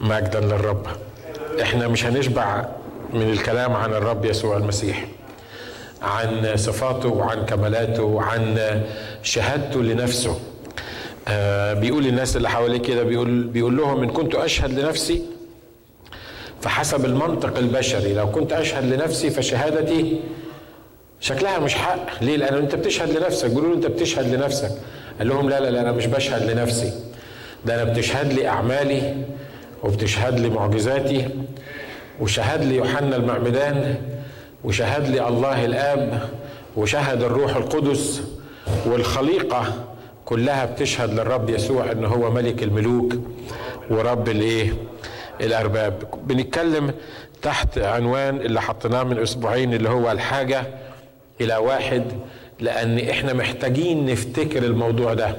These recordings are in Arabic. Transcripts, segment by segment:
مجدا للرب. إحنا مش هنشبع من الكلام عن الرب يسوع المسيح عن صفاته وعن كمالاته وعن شهادته لنفسه. آه بيقول للناس اللي حواليه كده بيقول بيقول لهم إن كنت أشهد لنفسي فحسب المنطق البشري. لو كنت أشهد لنفسي فشهادتي شكلها مش حق. ليه؟ لأن أنت بتشهد لنفسك. بيقولوا أنت بتشهد لنفسك. قال لهم لا لا لا أنا مش بشهد لنفسي. ده أنا بتشهد لي اعمالي وبتشهد لي معجزاتي وشهد لي يوحنا المعمدان وشهد لي الله الآب وشهد الروح القدس والخليقة كلها بتشهد للرب يسوع ان هو ملك الملوك ورب الإيه؟ الأرباب. بنتكلم تحت عنوان اللي حطيناه من أسبوعين اللي هو الحاجة إلى واحد لأن إحنا محتاجين نفتكر الموضوع ده.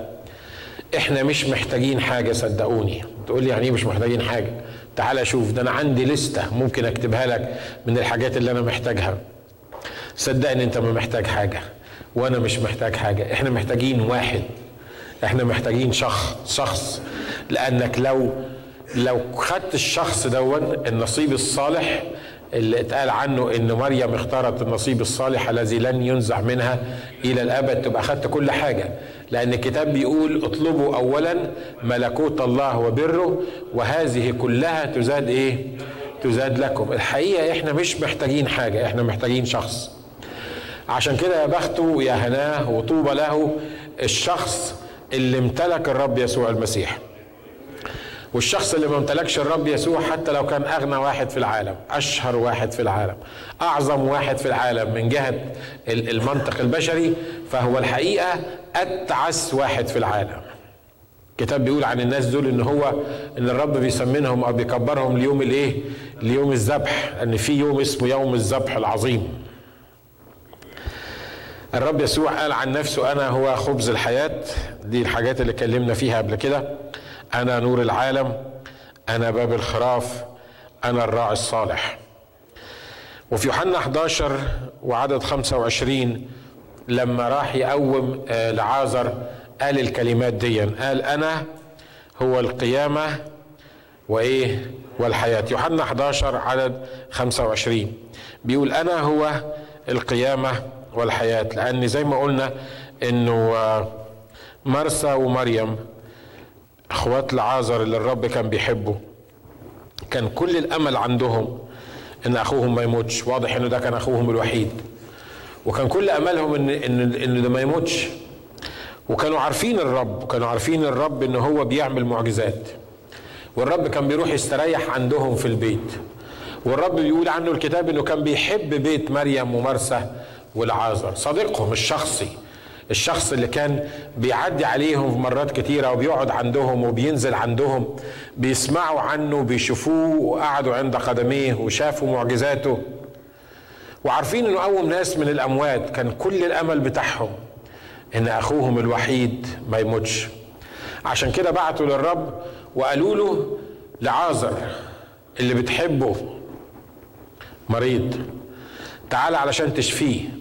إحنا مش محتاجين حاجة صدقوني. تقول لي يعني إيه مش محتاجين حاجة؟ تعال شوف ده أنا عندي لستة ممكن أكتبها لك من الحاجات اللي أنا محتاجها. صدقني أنت ما محتاج حاجة وأنا مش محتاج حاجة. إحنا محتاجين واحد. إحنا محتاجين شخص شخص. لأنك لو لو خدت الشخص دون النصيب الصالح اللي اتقال عنه إن مريم اختارت النصيب الصالح الذي لن ينزع منها إلى الأبد تبقى خدت كل حاجة. لأن الكتاب بيقول اطلبوا اولا ملكوت الله وبره وهذه كلها تزاد إيه؟ تزاد لكم. الحقيقة إحنا مش محتاجين حاجة إحنا محتاجين شخص. عشان كده يا بخته يا هناه وطوبى له الشخص اللي امتلك الرب يسوع المسيح. والشخص اللي ما امتلكش الرب يسوع حتى لو كان أغنى واحد في العالم أشهر واحد في العالم أعظم واحد في العالم من جهة المنطق البشري فهو الحقيقة أتعس واحد في العالم. الكتاب بيقول عن الناس دول إن هو إن الرب بيسمنهم أو بيكبرهم ليوم الإيه؟ ليوم الذبح إن في يوم اسمه يوم الذبح العظيم. الرب يسوع قال عن نفسه أنا هو خبز الحياة. دي الحاجات اللي اتكلمنا فيها قبل كده. أنا نور العالم أنا باب الخراف أنا الراعي الصالح. وفي يوحنا 11 وعدد 25 لما راح يقوم لعازر قال الكلمات دي قال أنا هو القيامة وإيه والحياة. يوحنا 11 عدد 25 بيقول أنا هو القيامة والحياة لأن زي ما قلنا إنه مرسى ومريم أخوات لعازر اللي الرب كان بيحبه. كان كل الأمل عندهم إن أخوهم ما يموتش. واضح إنه ده كان أخوهم الوحيد. وكان كل أملهم ان ان إن ده ما يموتش. وكانوا عارفين الرب. وكانوا عارفين الرب إن هو بيعمل معجزات. والرب كان بيروح يستريح عندهم في البيت. والرب بيقول عنه الكتاب إنه كان بيحب بيت مريم ومرسى والعازر. صديقهم الشخصي. الشخص اللي كان بيعدي عليهم في مرات كتيرة وبيقعد عندهم وبينزل عندهم بيسمعوا عنه بيشوفوه وقعدوا عند قدميه وشافوا معجزاته. وعارفين إنه قوم ناس من الأموات كان كل الأمل بتاعهم إن أخوهم الوحيد ما يموتش. عشان كده بعتوا للرب وقالوا له لعازر اللي بتحبه مريض تعال علشان تشفيه.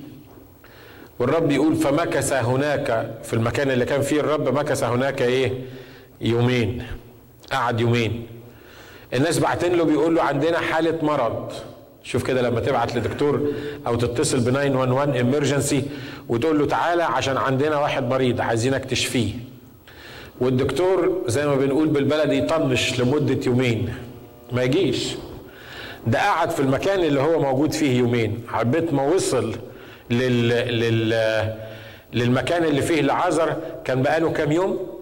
والرب يقول فمكث هناك في المكان اللي كان فيه الرب مكث هناك إيه؟ يومين قعد يومين. الناس بعتين له بيقول له عندنا حالة مرض. شوف كده لما تبعت لدكتور أو تتصل ب 911 امرجنسي وتقول له تعالى عشان عندنا واحد مريض عايزينك تشفيه. والدكتور زي ما بنقول بالبلدي يطنش لمدة يومين. ما يجيش. ده قعد في المكان اللي هو موجود فيه يومين. عبيت ما وصل لل... لل... للمكان اللي فيه العذر كان بقاله كام يوم؟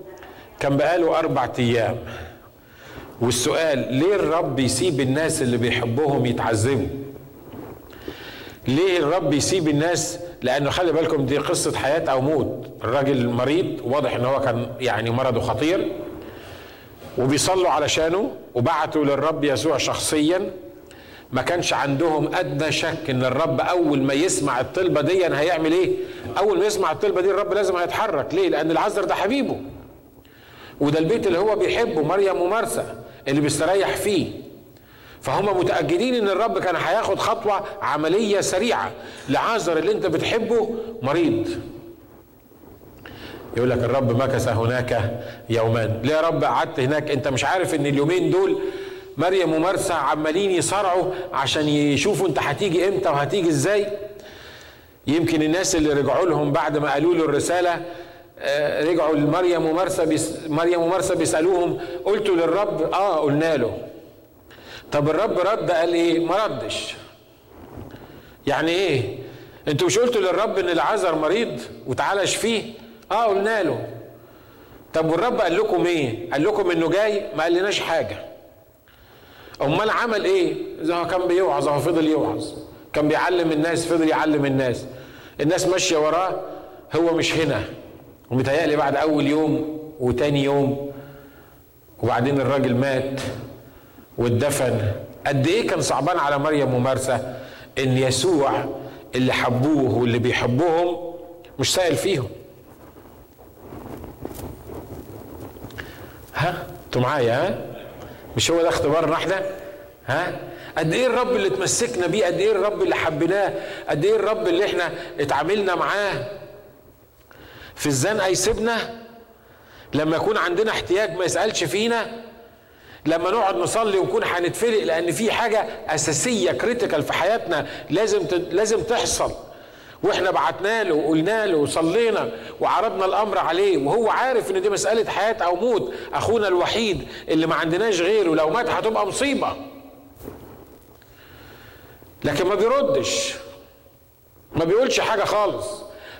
كان بقاله أربع أيام. والسؤال ليه الرب يسيب الناس اللي بيحبوهم يتعذبوا ليه الرب يسيب الناس؟ لأنه خلي بالكم دي قصة حياة أو موت. الراجل مريض واضح إن هو كان يعني مرضه خطير. وبيصلوا علشانه وبعتوا للرب يسوع شخصيا. ما كانش عندهم أدنى شك إن الرب أول ما يسمع الطلبة دي هيعمل إيه؟ أول ما يسمع الطلبة دي الرب لازم هيتحرك. ليه؟ لأن العذر ده حبيبه. وده البيت اللي هو بيحبه مريم ومرسى اللي بيستريح فيه. فهم متأكدين إن الرب كان هياخد خطوة عملية سريعة. لعازر اللي أنت بتحبه مريض. يقول لك الرب مكث هناك يومان. ليه يا رب؟ قعدت هناك. أنت مش عارف إن اليومين دول مريم ومرسى عمالين يصارعوا عشان يشوفوا انت هتيجي إمتى وهتيجي إزاي. يمكن الناس اللي رجعوا لهم بعد ما قالوا له الرسالة آه، رجعوا لمريم ومرسى بيس مريم ومرسى بيسألوهم قلتوا للرب؟ آه قلنا له. طب الرب رد قال إيه؟ ما ردش. يعني إيه؟ أنتوا مش قلتوا للرب إن العذر مريض وتعالى اشفيه آه قلنا له. طب والرب قال لكم إيه؟ قال لكم إنه جاي؟ ما قالناش حاجة. أمال عمل إيه؟ إذا هو كان بيوعظ هو فضل يوعظ. كان بيعلم الناس فضل يعلم الناس. الناس ماشية وراه هو مش هنا. ومتهيألي بعد أول يوم وتاني يوم وبعدين الراجل مات واتدفن. قد إيه كان صعبان على مريم ومرسى إن يسوع اللي حبوه واللي بيحبوهم مش سائل فيهم. ها؟ أنتوا معايا ها؟ مش هو ده اختبارنا إحنا ها؟ قد إيه الرب اللي اتمسكنا بيه؟ قد إيه الرب اللي حبيناه؟ قد إيه الرب اللي إحنا اتعاملنا معاه؟ في الزنقه يسيبنا لما يكون عندنا احتياج ما يسألش فينا؟ لما نقعد نصلي ونكون هنتفلق لأن في حاجة أساسية كريتيكال في حياتنا لازم لازم تحصل. وإحنا بعتنا له وقلنا له وصلينا وعرضنا الأمر عليه وهو عارف إن دي مسألة حياة أو موت. أخونا الوحيد اللي ما عندناش غيره لو مات هتبقى مصيبة. لكن ما بيردش. ما بيقولش حاجة خالص.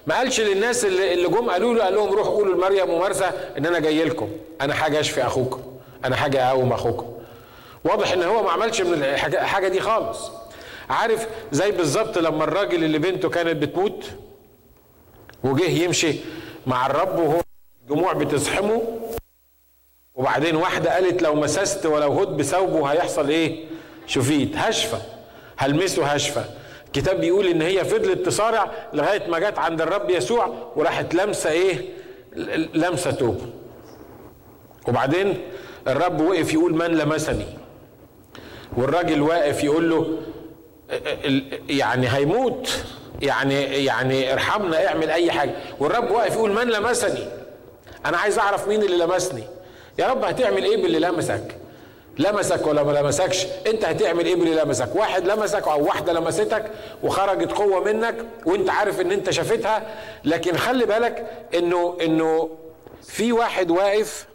ما قالش للناس اللي اللي جم قالوا له قال لهم روحوا قولوا لمريم ومرسى إن أنا جاي لكم. أنا حاجة أشفي أخوكم. أنا حاجة أقوم أخوكم. واضح إن هو ما عملش من الحاجة دي خالص. عارف زي بالظبط لما الراجل اللي بنته كانت بتموت وجه يمشي مع الرب وهو الجموع بتزحمه وبعدين واحدة قالت لو مسست ولو هد بثوبه هيحصل إيه؟ شفيت هشفى هلمسه هشفى الكتاب بيقول إن هي فضلت تصارع لغاية ما جت عند الرب يسوع وراحت لمسة إيه؟ لمسة توب وبعدين الرب وقف يقول من لمسني؟ والراجل واقف يقول له يعني هيموت. يعني يعني ارحمنا اعمل أي حاجة. والرب واقف يقول من لمسني؟ أنا عايز أعرف مين اللي لمسني. يا رب هتعمل إيه باللي لمسك؟ لمسك ولا ما لمسكش؟ أنت هتعمل إيه باللي لمسك؟ واحد لمسك أو واحدة لمستك وخرجت قوة منك وأنت عارف إن أنت شافتها. لكن خلي بالك انه إنه في واحد واقف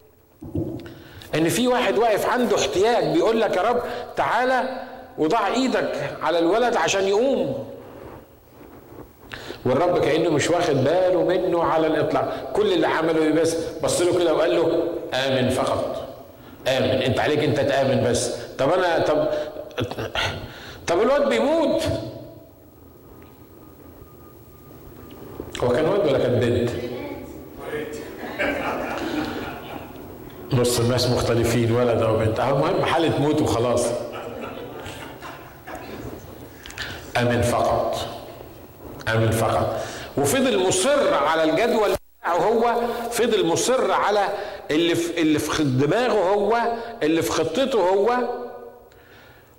إن في واحد واقف عنده احتياج بيقول لك يا رب تعالى وضع إيدك على الولد عشان يقوم. والرب كأنه مش واخد باله منه على الإطلاق. كل اللي عمله بس بص له كده وقال له آمن فقط. آمن. انت عليك انت تآمن بس. طب أنا طب طب الواد بيموت. هو كان ولد ولا كان بنت؟ نص الناس مختلفين ولد أو بنت. المهم حالة موت وخلاص. أمن فقط. أمن فقط. وفضل مصر على الجدول بتاعه هو فضل مصر على اللي في اللي في دماغه هو اللي في خطته هو.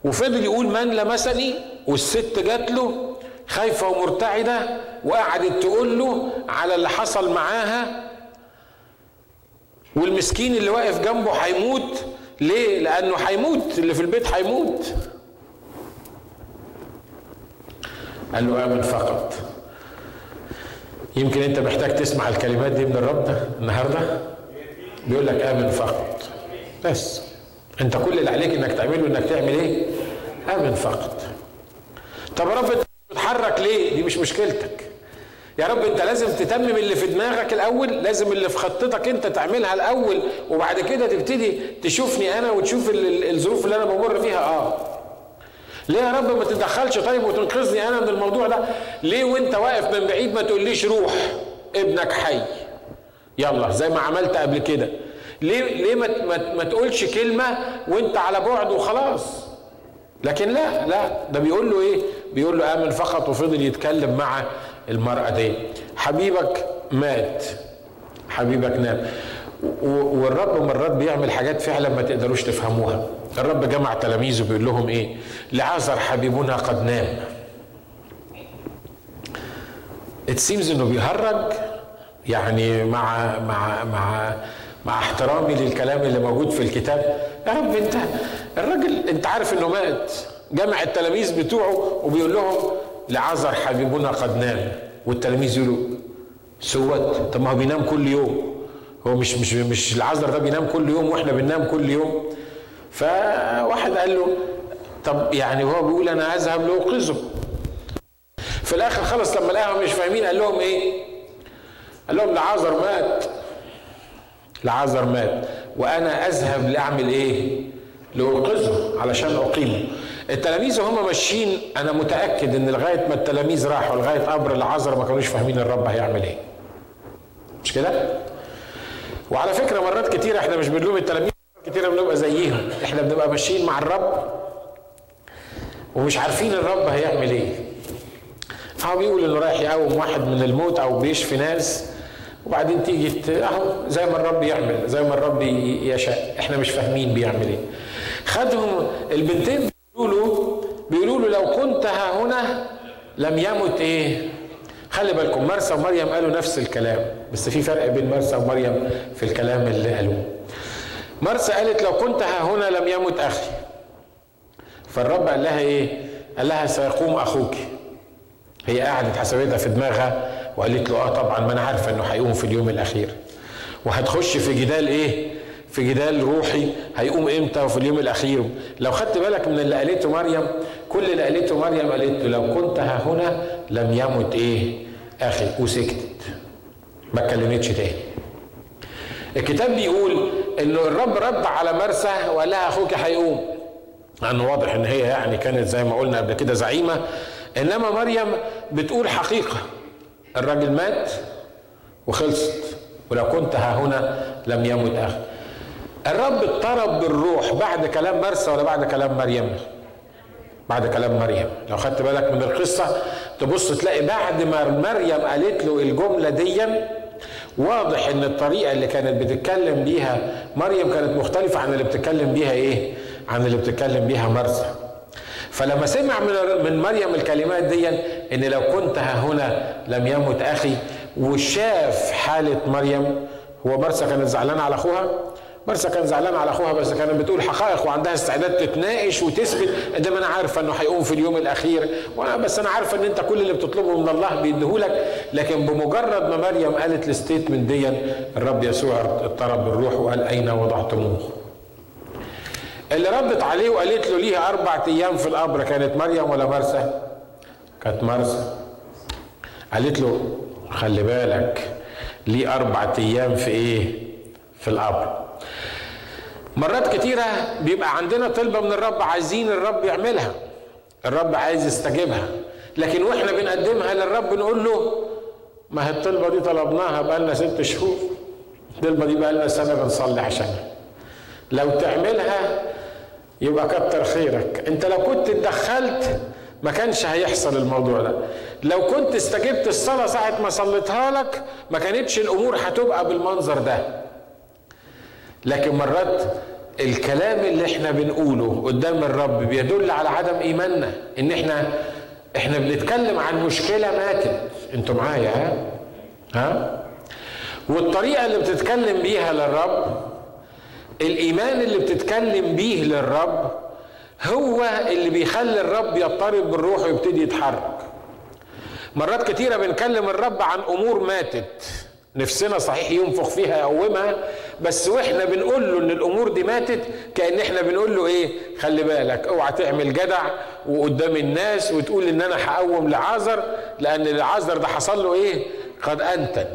وفضل يقول من لمسني والست جات له خايفة ومرتعدة وقعدت تقول له على اللي حصل معاها والمسكين اللي واقف جنبه هيموت. ليه؟ لأنه هيموت اللي في البيت هيموت. قال له آمن فقط. يمكن أنت محتاج تسمع الكلمات دي من الرب النهارده؟ بيقول لك آمن فقط. بس. أنت كل اللي عليك إنك تعمله إنك تعمل إيه؟ آمن فقط. طب يا رب أنت بتتحرك ليه؟ دي مش مشكلتك. يا رب انت لازم تتمم اللي في دماغك الأول لازم اللي في خطتك انت تعملها الأول وبعد كده تبتدي تشوفني أنا وتشوف الظروف اللي أنا بمر فيها. آه. ليه يا رب ما تتدخلش طيب وتنقذني أنا من الموضوع ده؟ ليه وأنت واقف من بعيد ما تقوليش روح ابنك حي. يلا زي ما عملت قبل كده. ليه ليه ما, ما, ما تقولش كلمة وأنت على بعد وخلاص؟ لكن لا لا ده بيقول له إيه؟ بيقول له آمن فقط وفضل يتكلم مع المرأة دي. حبيبك مات. حبيبك نام. والرب مرات بيعمل حاجات فعلا ما تقدروش تفهموها. الرب جمع تلاميذه بيقول لهم إيه؟ لعازر حبيبنا قد نام. It seems إنه بيهرج يعني مع مع مع مع احترامي للكلام اللي موجود في الكتاب. يا رب انت الراجل أنت عارف إنه مات. جمع التلاميذ بتوعه وبيقول لهم لعذر حبيبنا قد نام. والتلاميذ يقولوا سوت طب ما هو بينام كل يوم. هو مش مش مش العذر ده بينام كل يوم وإحنا بننام كل يوم. فواحد قال له طب يعني هو بيقول أنا اذهب لاوقظه في الآخر خلص لما لقاهم مش فاهمين قال لهم إيه؟ قال لهم لعازر مات. لعازر مات. وأنا أذهب لأعمل إيه؟ لاوقظه علشان أقيمه. التلاميذ وهم ماشيين أنا متأكد إن لغاية ما التلاميذ راحوا لغاية قبر العذر ما كانوش فاهمين الرب هيعمل إيه. مش كده؟ وعلى فكرة مرات كتير إحنا مش بنلوم التلاميذ كتير بنبقى زيهم. إحنا بنبقى ماشيين مع الرب ومش عارفين الرب هيعمل إيه. هو بيقول إنه رايح يقوم واحد من الموت أو بيشفي ناس وبعدين تيجي أهو زي ما الرب يعمل زي ما الرب يشاء. إحنا مش فاهمين بيعمل إيه. خدهم البنتين بيقولوا بيقولوا له لو كنت ها هنا لم يمت إيه. خلي بالكم مرسى ومريم قالوا نفس الكلام بس في فرق بين مرسى ومريم في الكلام اللي قالوه. مرسى قالت لو كنت ها هنا لم يمت أخي. فالرب قال لها إيه؟ قال لها سيقوم أخوك. هي قعدت حسبتها في دماغها وقالت له آه طبعا ما أنا عارفة إنه هيقوم في اليوم الأخير. وهتخش في جدال إيه؟ في جدال روحي. هيقوم إمتى وفي اليوم الأخير؟ لو خدت بالك من اللي قالته مريم كل اللي قالته مريم قالت له لو كنت ها هنا لم يمت إيه؟ أخي. وسكتت. ما اتكلمتش تاني. الكتاب بيقول إنه الرب رد على مرسى وقال لها أخوك هيقوم. لأنه واضح إن هي يعني كانت زي ما قلنا قبل كده زعيمة. إنما مريم بتقول حقيقة. الراجل مات وخلصت. ولو كنت ها هنا لم يمت أخي. الرب اضطرب بالروح بعد كلام مرسى ولا بعد كلام مريم؟ بعد كلام مريم. لو خدت بالك من القصة تبص تلاقي بعد ما مريم قالت له الجملة ديا واضح إن الطريقة اللي كانت بتتكلم بيها مريم كانت مختلفة عن اللي بتتكلم بيها إيه؟ عن اللي بتتكلم بيها مرسى. فلما سمع من من مريم الكلمات دي إن لو كنت ها هنا لم يمت أخي وشاف حالة مريم هو مرسى كانت زعلانة على أخوها؟ مرسى كان زعلان على أخوها بس كانت بتقول حقائق وعندها استعداد تتناقش وتثبت. ده أنا عارفة إنه هيقوم في اليوم الأخير. وأنا بس أنا عارفة إن أنت كل اللي بتطلبه من الله بيديهولك. لكن بمجرد ما مريم قالت الستيتمنت دي الرب يسوع اضطرب بالروح وقال أين وضعتموه اللي ردت عليه وقالت له ليها أربع أيام في القبر كانت مريم ولا مرسى؟ كانت مرسى. قالت له خلي بالك ليه أربع أيام في إيه؟ في القبر. مرات كتيرة بيبقى عندنا طلبة من الرب عايزين الرب يعملها. الرب عايز يستجيبها. لكن وإحنا بنقدمها للرب نقول له ما هي الطلبة دي طلبناها بقالنا ست شهور. الطلبة دي بقالنا سنة بنصلي عشانها. لو تعملها يبقى كتر خيرك. أنت لو كنت اتدخلت ما كانش هيحصل الموضوع ده. لو كنت استجبت الصلاة ساعة ما صليتها لك ما كانتش الأمور هتبقى بالمنظر ده. لكن مرات الكلام اللي إحنا بنقوله قدام الرب بيدل على عدم إيماننا إن إحنا إحنا بنتكلم عن مشكلة ماتت. أنتوا معايا؟ ها؟ ها؟ والطريقة اللي بتتكلم بيها للرب الإيمان اللي بتتكلم بيه للرب هو اللي بيخلي الرب يضطرب بالروح ويبتدي يتحرك. مرات كتيرة بنكلم الرب عن أمور ماتت. نفسنا صحيح ينفخ فيها يقومها بس وإحنا بنقول له إن الأمور دي ماتت كأن إحنا بنقول له إيه؟ خلي بالك اوعى تعمل جدع وقدام الناس وتقول إن أنا هقوم لعازر لأن العازر ده حصل له إيه؟ قد أنتن.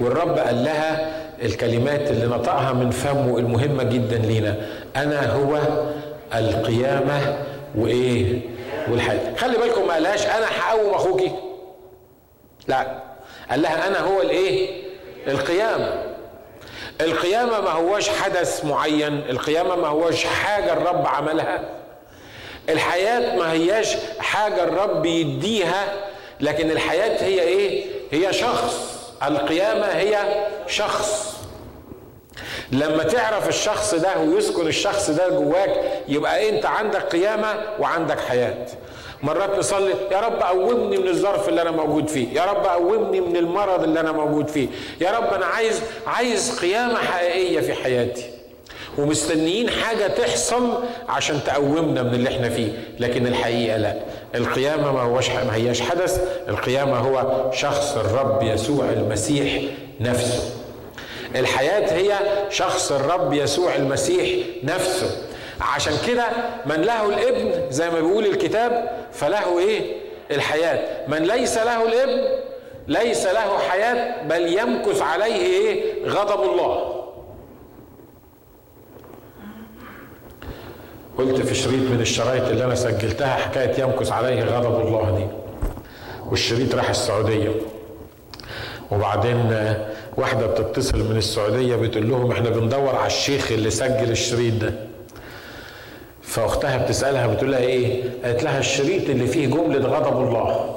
والرب قال لها الكلمات اللي نطقها من فمه المهمة جدا لينا أنا هو القيامة وإيه؟ والحياة خلي بالكم ما قالهاش أنا هقوم أخوكي. لا. قال لها أنا هو الإيه؟ القيامة. القيامة ما هوش حدث معين القيامة ما هوش حاجة الرب عملها. الحياة ما هياش حاجة الرب يديها لكن الحياة هي إيه؟ هي شخص. القيامة هي شخص. لما تعرف الشخص ده ويسكن الشخص ده جواك يبقى أنت عندك قيامة وعندك حياة. مرات نصلي يا رب قومني من الظرف اللي أنا موجود فيه يا رب قومني من المرض اللي أنا موجود فيه يا رب أنا عايز عايز قيامة حقيقية في حياتي. ومستنيين حاجة تحصل عشان تقومنا من اللي إحنا فيه لكن الحقيقة لا. القيامة ما هوش ما هياش حدث القيامة هو شخص الرب يسوع المسيح نفسه. الحياة هي شخص الرب يسوع المسيح نفسه. عشان كده من له الابن زي ما بيقول الكتاب فله إيه؟ الحياة. من ليس له الابن ليس له حياة بل يمكث عليه إيه؟ غضب الله. قلت في شريط من الشرايط اللي أنا سجلتها حكاية يمكث عليه غضب الله دي. والشريط راح السعودية. وبعدين واحدة بتتصل من السعودية بتقول لهم إحنا بندور على الشيخ اللي سجل الشريط ده. فأختها بتسألها بتقول لها إيه؟ قالت لها الشريط اللي فيه جملة غضب الله.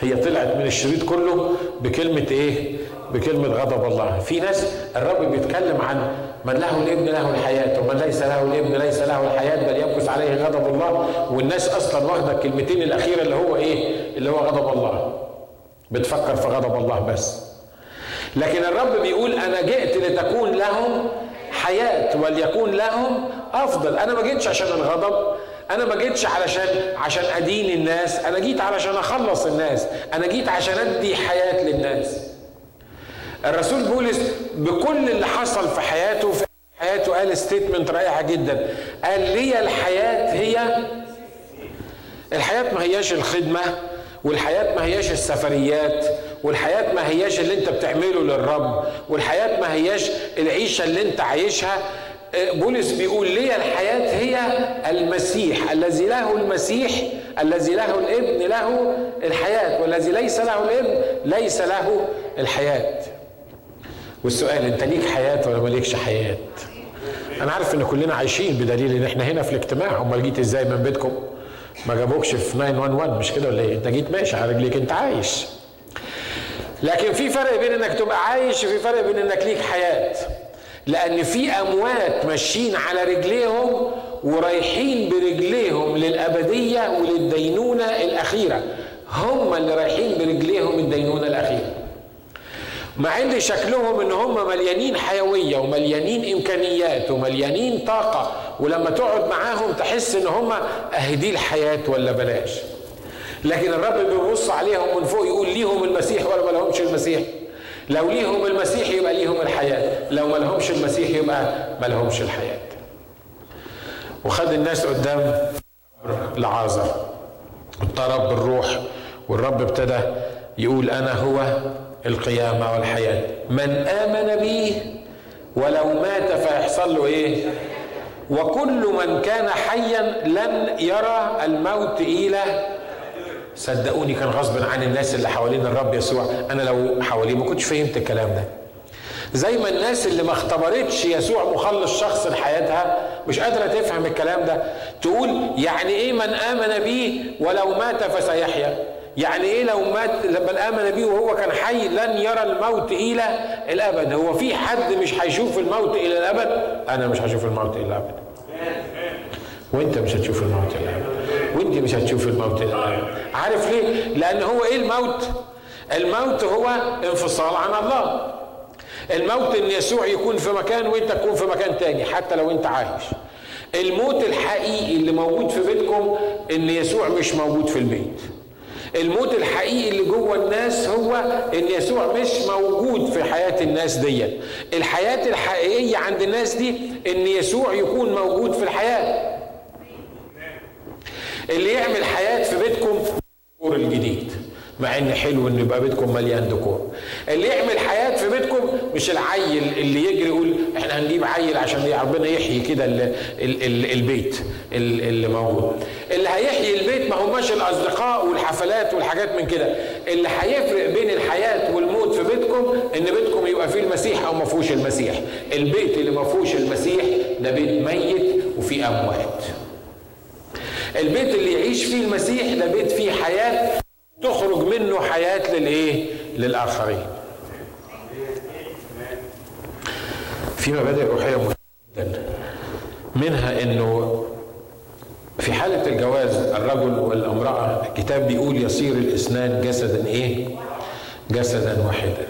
هي طلعت من الشريط كله بكلمة إيه؟ بكلمة غضب الله. في ناس الرب بيتكلم عن من له الابن له الحياة ومن ليس له الابن ليس له الحياة بل يمكث عليه غضب الله. والناس أصلا واخدة الكلمتين الأخيرة اللي هو إيه؟ اللي هو غضب الله. بتفكر في غضب الله بس. لكن الرب بيقول أنا جئت لتكون لهم حياة وليكون لهم أفضل. أنا ما جيتش عشان الغضب أنا ما جيتش علشان عشان أدين الناس أنا جيت علشان أخلص الناس أنا جيت عشان أدي حياة للناس. الرسول بولس بكل اللي حصل في حياته في حياته قال statement رائعه جدا. قال لي الحياة هي الحياة ما هياش الخدمة والحياة ما هياش السفريات والحياة ما هياش اللي انت بتعمله للرب والحياة ما هياش العيشة اللي انت عايشها. بولس بيقول لي الحياة هي المسيح الذي له المسيح الذي له الابن له الحياة والذي ليس له الابن ليس له الحياة. والسؤال انت ليك حياة ولا مالكش حياة؟ أنا عارف إن كلنا عايشين بدليل إن إحنا هنا في الاجتماع. أمال جيت إزاي من بيتكم؟ ما جابوكش في 911 مش كده ولا إيه؟ أنت جيت ماشي على رجليك أنت عايش. لكن في فرق بين إنك تبقى عايش وفي فرق بين إنك ليك حياة. لأن في أموات ماشيين على رجليهم ورايحين برجليهم للأبدية وللدينونة الأخيرة. هم اللي رايحين برجليهم الدينونة الأخيرة. مع إن شكلهم إن هم مليانين حيوية ومليانين إمكانيات ومليانين طاقة ولما تقعد معاهم تحس إن هم أهدي الحياة ولا بلاش. لكن الرب بيبص عليهم من فوق يقول ليهم المسيح ولا ما لهمش المسيح؟ لو ليهم المسيح يبقى ليهم الحياة لو ما لهمش المسيح يبقى ما لهمش الحياة. وخد الناس قدام لعازر اضطرب بالروح والرب ابتدى يقول أنا هو القيامة والحياة. من آمن بي ولو مات فيحصل له إيه؟ وكل من كان حيا لن يرى الموت إلى صدقوني كان غصب عن الناس اللي حوالين الرب يسوع. أنا لو حواليه ما كنتش فهمت الكلام ده. زي ما الناس اللي ما اختبرتش يسوع مخلص شخص لحياتها مش قادرة تفهم الكلام ده. تقول يعني إيه من آمن بيه ولو مات فسيحيا؟ يعني إيه لو مات لما آمن بيه وهو كان حي لن يرى الموت إلى الأبد. هو في حد مش هيشوف الموت إلى الأبد؟ أنا مش هشوف الموت إلى الأبد. وأنت مش هتشوف الموت إلى الأبد. وأنت مش هتشوف الموت إلى الأبد. عارف ليه؟ لأن هو إيه الموت؟ الموت هو انفصال عن الله. الموت إن يسوع يكون في مكان وأنت تكون في مكان تاني حتى لو أنت عايش. الموت الحقيقي اللي موجود في بيتكم إن يسوع مش موجود في البيت. الموت الحقيقي اللي جوه الناس هو إن يسوع مش موجود في حياة الناس دي الحياة الحقيقية عند الناس دي إن يسوع يكون موجود في الحياة. اللي يعمل حياة في بيتكم الجديد. مع إن حلو ان يبقى بيتكم مليان ديكور. اللي يعمل حياة في بيتكم مش العيل اللي يجري يقول إحنا هنجيب عيل عشان ربنا يحيي كده البيت اللي موجود. اللي هيحيي البيت ما هماش الأصدقاء والحفلات والحاجات من كده. اللي هيفرق بين الحياة والموت في بيتكم إن بيتكم يبقى فيه المسيح أو ما فيهوش المسيح. البيت اللي ما فيهوش المسيح ده بيت ميت وفيه أموات. البيت اللي يعيش فيه المسيح ده بيت فيه حياة تخرج منه حياة للإيه؟ للآخرين. في مبادئ روحية مهمة جدا منها إنه في حالة الجواز الرجل والامرأة الكتاب بيقول يصير الإثنان جسدا إيه؟ جسدا واحدا.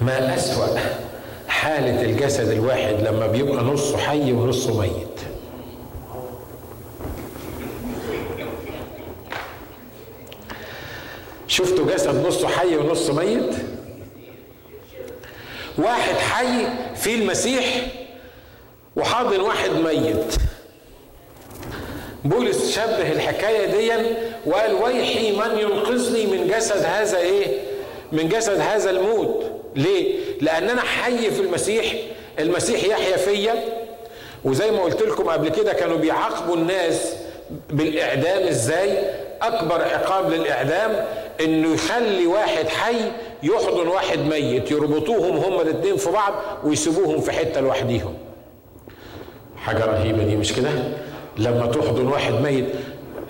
ما أسوأ حالة الجسد الواحد لما بيبقى نصه حي ونصه ميت شفتوا جسد نصه حي ونصه ميت؟ واحد حي في المسيح وحاضن واحد ميت. بولس شبه الحكاية دي وقال ويحي من ينقذني من جسد هذا إيه؟ من جسد هذا الموت. ليه؟ لأن أنا حي في المسيح. المسيح يحيا فيا. وزي ما قلت لكم قبل كده كانوا بيعاقبوا الناس بالإعدام إزاي؟ أكبر عقاب للاعدام إنه يخلي واحد حي يحضن واحد ميت يربطوهم هما الاثنين في بعض ويسيبوهم في حتة لوحديهم. حاجة رهيبة دي مش كده؟ لما تحضن واحد ميت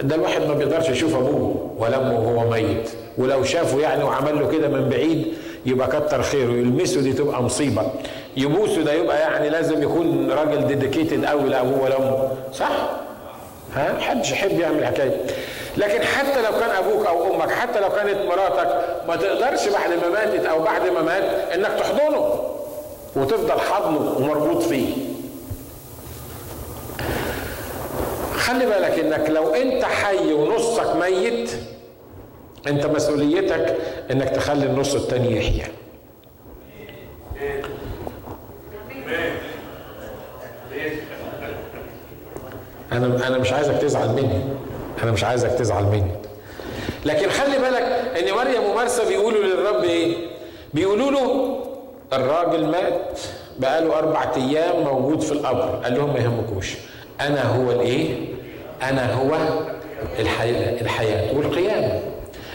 ده الواحد ما بيقدرش يشوف أبوه ولا أمه وهو ميت ولو شافه يعني وعمل له كده من بعيد يبقى كتر خيره. يلمسه دي تبقى مصيبة. يبوسه ده يبقى يعني لازم يكون راجل dedicated قوي لأبوه ولا أمه. صح؟ ها؟ محدش يحب يعمل حكايه لكن حتى لو كان أبوك أو أمك حتى لو كانت مراتك ما تقدرش بعد ما ماتت أو بعد ما مات إنك تحضنه وتفضل حضنه ومربوط فيه. خلي بالك إنك لو أنت حي ونصك ميت أنت مسؤوليتك إنك تخلي النص التاني يحيا. أنا أنا مش عايزك تزعل مني. أنا مش عايزك تزعل مني. لكن خلي بالك إن مريم ومرسى بيقولوا للرب إيه؟ بيقولوا له الراجل مات بقاله أربع أيام موجود في القبر. قال لهم ما يهمكوش. أنا هو الإيه؟ أنا هو الحياة, الحياة والقيامة.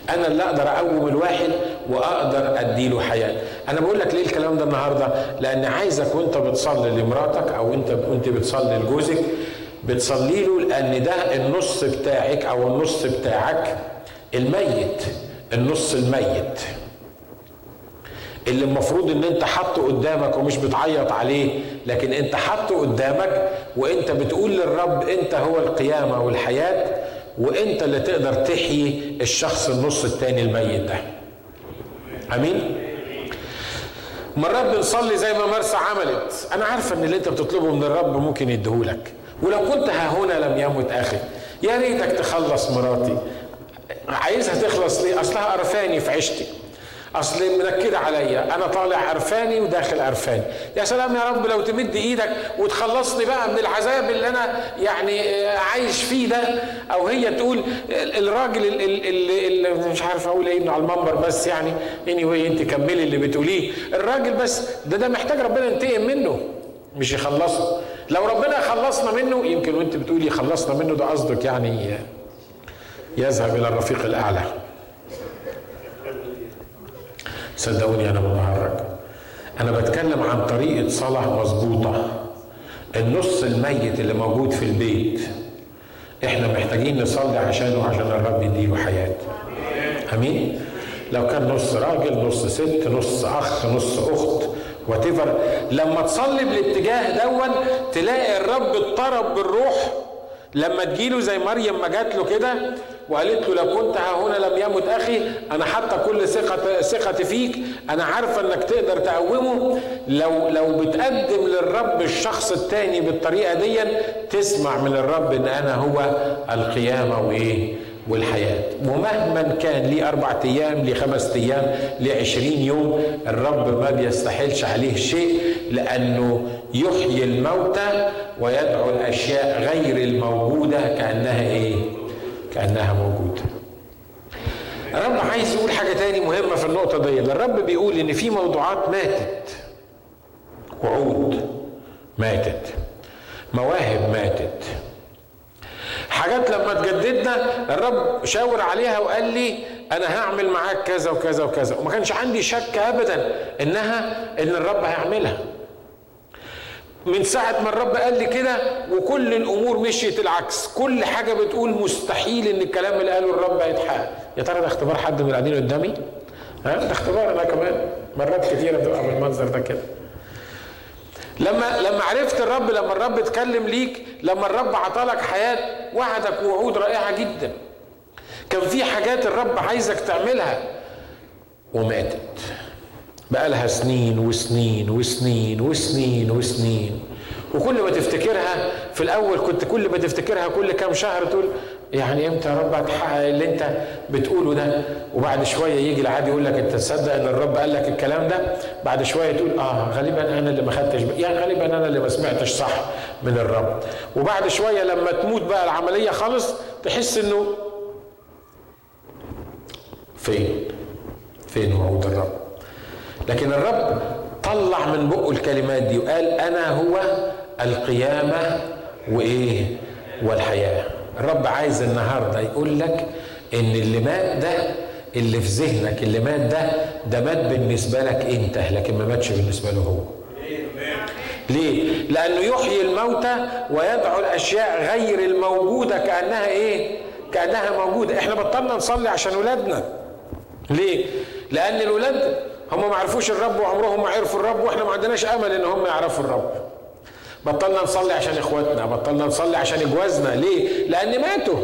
أنا اللي أقدر أقوم الواحد وأقدر أديله حياة. أنا بقول لك ليه الكلام ده النهاردة؟ لأن عايزك وأنت بتصلي لمراتك أو أنت وأنت بتصلي لجوزك بتصلي له لأن ده النص بتاعك أو النص بتاعك الميت النص الميت. اللي المفروض إن أنت حاطه قدامك ومش بتعيط عليه لكن أنت حاطه قدامك وأنت بتقول للرب أنت هو القيامة والحياة وأنت اللي تقدر تحيي الشخص النص التاني الميت ده. آمين؟ مرات بنصلي زي ما مرسى عملت. أنا عارفه إن اللي أنت بتطلبه من الرب ممكن يديهولك. ولو كنت ها هنا لم يمت أخي. يا ريتك تخلص مراتي. عايزها تخلص ليه أصلها قرفاني في عيشتي. أصل منكدة عليا. أنا طالع عرفاني وداخل عرفاني يا سلام يا رب لو تمد إيدك وتخلصني بقى من العذاب اللي أنا يعني عايش فيه ده. أو هي تقول الراجل اللي, اللي مش عارف أقول إيه على المنبر بس يعني. اني anyway أنت كملي اللي بتقوليه. الراجل بس ده ده محتاج ربنا ينتقم منه. مش يخلصه. لو ربنا خلصنا منه يمكن وانت بتقولي خلصنا منه ده قصدك يعني يذهب إلى الرفيق الأعلى. صدقوني أنا بتهرج أنا بتكلم عن طريقة صلاة مظبوطة. النص الميت اللي موجود في البيت. إحنا محتاجين نصلي عشانه عشان الرب يديله حياة. آمين؟ لو كان نص راجل نص ست نص أخ نص أخت وتفر لما تصلي بالاتجاه دون تلاقي الرب اضطرب بالروح. لما تجيله زي مريم ما جات له كده وقالت له لو كنت ها هنا لم يمت أخي أنا حاطة كل ثقة ثقتي فيك. أنا عارفة إنك تقدر تقومه. لو لو بتقدم للرب الشخص التاني بالطريقة دي تسمع من الرب إن أنا هو القيامة وإيه؟ والحياة. ومهما كان ليه أربع أيام ليه خمس أيام ليه عشرين يوم الرب ما بيستحيلش عليه شيء لأنه يحيي الموتى ويدعو الأشياء غير الموجودة كأنها إيه؟ كأنها موجودة. الرب عايز يقول حاجة تاني مهمة في النقطة دي الرب بيقول إن في موضوعات ماتت. وعود ماتت. مواهب ماتت. حاجات لما تجددنا الرب شاور عليها وقال لي أنا هعمل معاك كذا وكذا وكذا. وما كانش عندي شك ابدا إنها إن الرب هيعملها. من ساعة ما الرب قال لي كده وكل الأمور مشيت العكس. كل حاجة بتقول مستحيل إن الكلام اللي قاله الرب هيتحقق. يا ترى ده اختبار حد من القاعدين قدامي؟ ها؟ ده اختبار. أنا كمان مرات كتيرة بتبقى بالمنظر ده كده. لما لما عرفت الرب لما الرب اتكلم ليك لما الرب عطالك حياة وعدك ووعود رائعة جدا. كان في حاجات الرب عايزك تعملها وماتت. بقالها سنين وسنين وسنين وسنين وسنين. وكل ما تفتكرها في الأول كنت كل ما تفتكرها كل كام شهر تقول يعني إمتى يا رب هتحقق اللي انت بتقوله ده. وبعد شوية يجي العادي يقول لك انت تصدق ان الرب قال لك الكلام ده؟ بعد شوية تقول آه غالبا أنا اللي ما خدتش يعني غالبا أنا اللي ما سمعتش صح من الرب. وبعد شوية لما تموت بقى العملية خالص تحس إنه فين؟ فين وعود الرب؟ لكن الرب طلع من بقه الكلمات دي وقال أنا هو القيامة وإيه؟ والحياة. الرب عايز النهارده يقول لك إن اللي مات ده اللي في ذهنك اللي مات ده ده مات بالنسبة لك أنت لكن ما ماتش بالنسبة له هو ليه؟ لأنه يحيي الموتى ويدعو الأشياء غير الموجودة كأنها إيه؟ كأنها موجودة، إحنا بطلنا نصلي عشان ولادنا. ليه؟ لأن الولاد هم ما عرفوش الرب وعمرهم ما عرفوا الرب وإحنا ما عندناش أمل إن هم يعرفوا الرب. بطلنا نصلي عشان إخواتنا، بطلنا نصلي عشان إجوازنا، ليه؟ لأن ماتوا.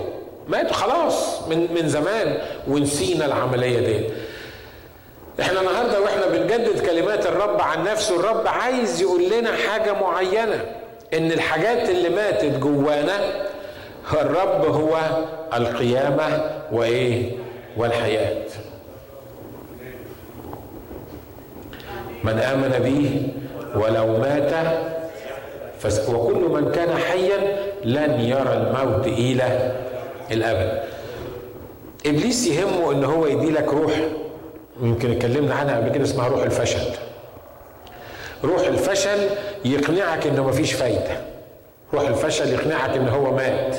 ماتوا خلاص من من زمان ونسينا العملية دي. إحنا النهارده وإحنا بنجدد كلمات الرب عن نفسه الرب عايز يقول لنا حاجة معينة إن الحاجات اللي ماتت جوانا الرب هو القيامة وإيه والحياة من آمن به ولو مات وكل من كان حيا لن يرى الموت إلى الأبد. إبليس يهمه إن هو يديلك روح يمكن اتكلمنا عنها قبل كده اسمها روح الفشل. روح الفشل يقنعك إنه مفيش فايدة. روح الفشل يقنعك إن هو مات.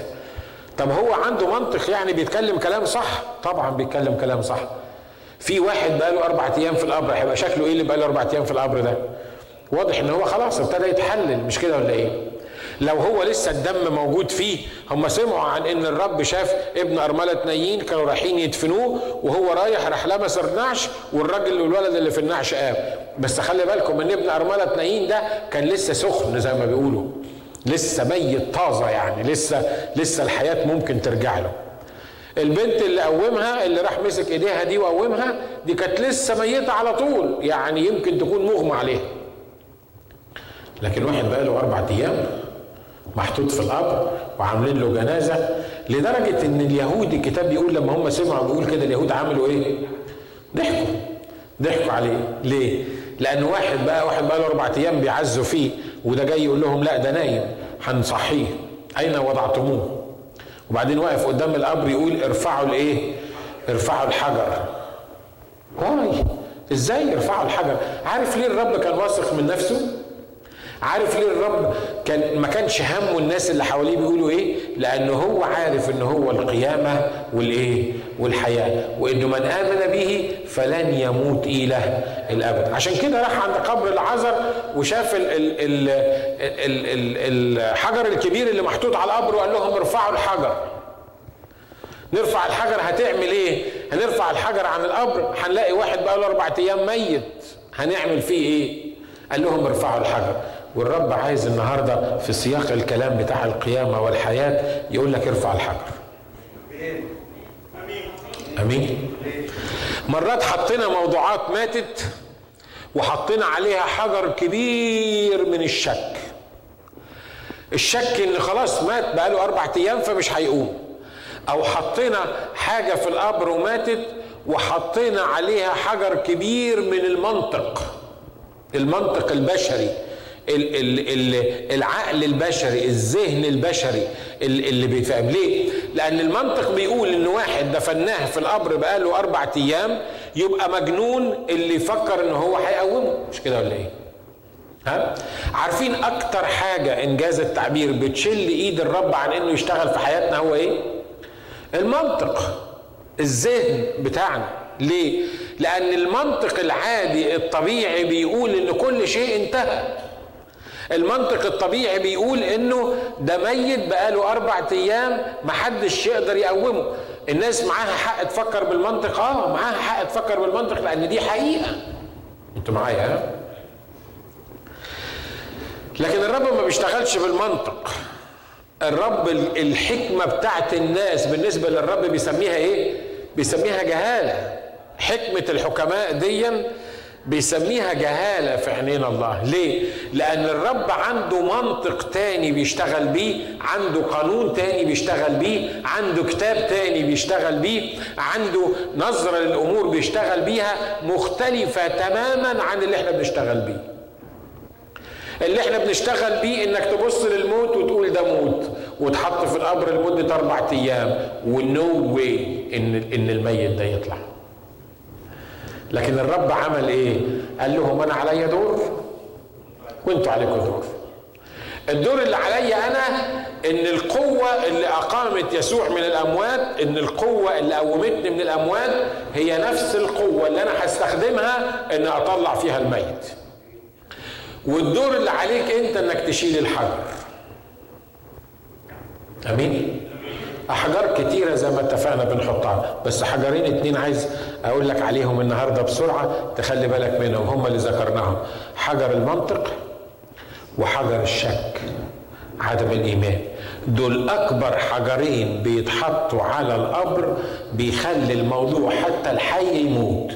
طب هو عنده منطق يعني بيتكلم كلام صح؟ طبعا بيتكلم كلام صح. في واحد بقاله أربع أيام في القبر هيبقى شكله إيه اللي بقاله أربع أيام في القبر ده؟ واضح إن هو خلاص ابتدى يتحلل مش كده ولا إيه؟ لو هو لسه الدم موجود فيه هم سمعوا عن إن الرب شاف ابن أرملة نايين كانوا رايحين يدفنوه وهو رايح راح لمس النعش والراجل والولد اللي في النعش قام. بس خلي بالكم إن ابن أرملة نايين ده كان لسه سخن زي ما بيقولوا. لسه ميت طازة يعني لسه لسه الحياة ممكن ترجع له. البنت اللي قومها اللي راح مسك إيديها دي وقومها دي كانت لسه ميتة على طول يعني يمكن تكون مغمى عليها. لكن واحد بقاله أربع أيام محطوط في القبر وعاملين له جنازة لدرجة إن اليهود الكتاب بيقول لما هم سمعوا بيقول كده اليهود عملوا إيه؟ ضحكوا ضحكوا عليه ليه؟ لأن واحد بقى واحد بقى له أربع أيام بيعزوا فيه وده جاي يقول لهم لا ده نايم هنصحيه أين وضعتموه؟ وبعدين واقف قدام القبر يقول ارفعوا الإيه؟ ارفعوا الحجر واي إزاي يرفعوا الحجر؟ عارف ليه الرب كان واثق من نفسه؟ عارف ليه الرب كان ما كانش همه الناس اللي حواليه بيقولوا إيه؟ لأنه هو عارف إن هو القيامة والإيه؟ والحياة. وانه من آمن به فلن يموت إلى الأبد. عشان كده راح عند قبر العذر وشاف ال ال ال ال ال الحجر الكبير اللي محطوط على القبر وقال لهم ارفعوا الحجر. نرفع الحجر هتعمل إيه؟ هنرفع الحجر عن القبر. هنلاقي واحد بقى له أربع أيام ميت. هنعمل فيه إيه؟ قال لهم ارفعوا الحجر. والرب عايز النهارده في سياق الكلام بتاع القيامة والحياة يقول لك ارفع الحجر. أمين. مرات حطينا موضوعات ماتت وحطينا عليها حجر كبير من الشك. الشك ان خلاص مات بقاله أربع أيام فمش هيقوم. أو حطينا حاجة في القبر وماتت وحطينا عليها حجر كبير من المنطق. المنطق البشري ال ال ال العقل البشري الذهن البشري اللي بيفهم. ليه؟ لأن المنطق بيقول إن واحد دفناه في القبر بقاله أربع أيام يبقى مجنون اللي يفكر إن هو هيقومه. مش كده ولا إيه؟ ها؟ عارفين أكتر حاجة إنجاز التعبير بتشل إيد الرب عن إنه يشتغل في حياتنا هو إيه؟ المنطق الذهن بتاعنا. ليه؟ لأن المنطق العادي الطبيعي بيقول إن كل شيء انتهى. المنطق الطبيعي بيقول إنه ده ميت بقاله أربع أيام محدش يقدر يقومه. الناس معاها حق تفكر بالمنطق آه معاها حق تفكر بالمنطق لأن دي حقيقة. أنتوا معايا لكن الرب ما بيشتغلش بالمنطق. الرب الحكمة بتاعت الناس بالنسبة للرب بيسميها إيه؟ بيسميها جهالة. حكمة الحكماء ديا بيسميها جهالة في عينين الله. ليه؟ لأن الرب عنده منطق تاني بيشتغل بيه عنده قانون تاني بيشتغل بيه عنده كتاب تاني بيشتغل بيه عنده نظرة للأمور بيشتغل بيها مختلفة تماما عن اللي إحنا بنشتغل بيه. اللي إحنا بنشتغل بيه إنك تبص للموت وتقول ده موت وتحط في القبر لمدة أربع أيام ونو واي إن إن الميت ده يطلع. لكن الرب عمل إيه؟ قال لهم أنا عليا دور؟ وأنتوا عليكم دور. الدور اللي عليا أنا إن القوة اللي أقامت يسوع من الأموات إن القوة اللي قومتني من الأموات هي نفس القوة اللي أنا هستخدمها ان أطلع فيها الميت والدور اللي عليك أنت إنك تشيل الحجر. أمين؟ احجار كتيرة زي ما اتفقنا بنحطها. بس حجرين اتنين عايز أقول لك عليهم النهارده بسرعة تخلي بالك منهم. هم اللي ذكرناهم. حجر المنطق وحجر الشك عدم الإيمان. دول أكبر حجرين بيتحطوا على القبر بيخلي الموضوع حتى الحي يموت.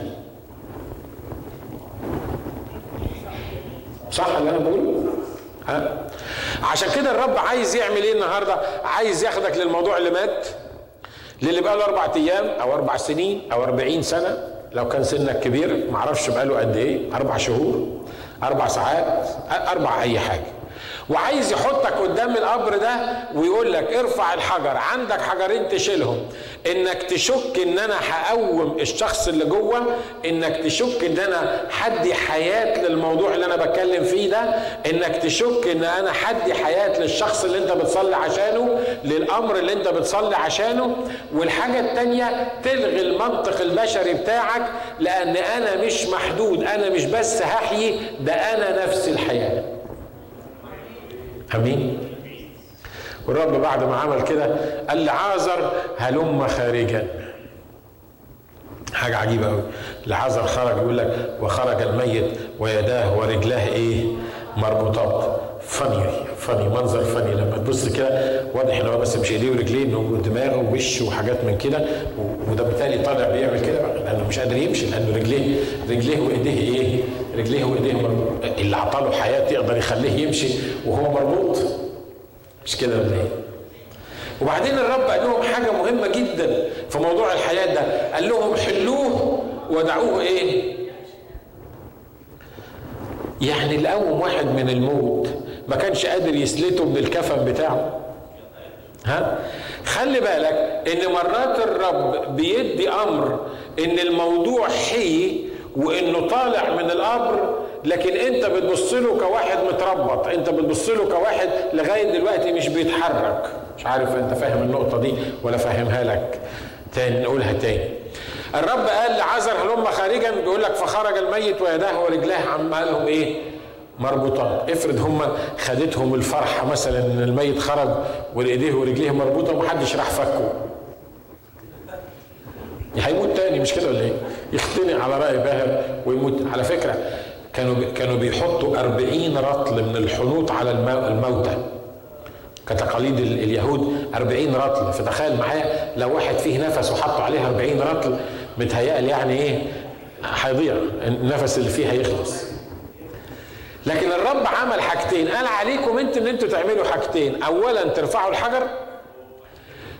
صح اللي أنا بقوله؟ ها؟ عشان كده الرب عايز يعمل إيه النهارده؟ عايز ياخدك للموضوع اللي مات للي بقى له أربع أيام أو أربع سنين أو أربعين سنة لو كان سنك كبير معرفش بقى له قد إيه؟ أربع شهور أربع ساعات أربع أي حاجة. وعايز يحطك قدام القبر ده ويقول لك ارفع الحجر عندك حجرين تشيلهم. إنك تشك إن أنا هقوم الشخص اللي جوه إنك تشك إن أنا حدي حياة للموضوع اللي أنا بتكلم فيه ده إنك تشك إن أنا حدي حياة للشخص اللي أنت بتصلي عشانه للأمر اللي أنت بتصلي عشانه. والحاجة التانية تلغي المنطق البشري بتاعك لأن أنا مش محدود أنا مش بس هحيي ده أنا نفس الحياة. امين والرب بعد ما عمل كده قال لعازر هلم خارجا. حاجة عجيبة قوي لعازر خرج يقول لك وخرج الميت ويداه ورجلاه إيه؟ مربوطات. فني فني منظر فني لما تبص كده واضح إن هو بس مش إيديه ورجليه إنه دماغه ووشه وحاجات من كده. وده بالتالي طالع بيعمل كده لأنه مش قادر يمشي لأنه رجليه رجليه وإيديه إيه؟ رجليه وايديه اللي عطاله حياة يقدر يخليه يمشي وهو مربوط. مش كده ولا إيه؟ وبعدين الرب قال لهم حاجة مهمة جدا في موضوع الحياة ده. قال لهم حلوة ودعوه إيه؟ يعني اللي قوم واحد من الموت ما كانش قادر يسلته من الكفن بتاعه. ها؟ خلي بالك إن مرات الرب بيدي أمر إن الموضوع حي وإنه طالع من القبر لكن أنت بتبص له كواحد متربط أنت بتبص له كواحد لغاية دلوقتي مش بيتحرك. مش عارف أنت فاهم النقطة دي ولا فاهمها لك. تاني نقولها تاني. الرب قال لعذر هلم خارجا؟ بيقول لك فخرج الميت ويداه ورجلاه. عم قال لهم إيه؟ مربوطات. افرض هم خدتهم الفرحة مثلا إن الميت خرج وايديه ورجليه مربوطة ومحدش راح فكه. هيموت تاني مش كده ولا إيه؟ يختنق على رأي باهر ويموت. على فكرة كانوا كانوا بيحطوا أربعين رطل من الحنوط على الموتى. كتقاليد اليهود أربعين رطل. فتخيل معايا لو واحد فيه نفس وحطوا عليه أربعين رطل متهيألي يعني إيه هيضيع. النفس اللي فيه هيخلص لكن الرب عمل حاجتين. قال عليكم أنتوا إن أنتوا تعملوا حاجتين. اولا ترفعوا الحجر.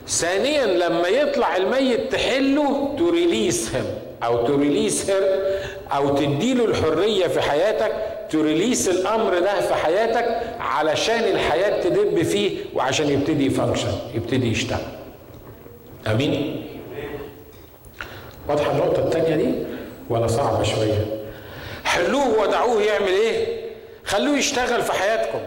ثانيا لما يطلع الميت تحله تريليس هم أو تريليس هير أو تديله الحرية في حياتك تريليس الأمر ده في حياتك علشان الحياة تدب فيه وعشان يبتدي يفانكشن يبتدي يشتغل. آمين؟ واضحة النقطة الثانية دي ولا صعبة شوية؟ حلوة ودعوه يعمل إيه؟ خلوه يشتغل في حياتكم.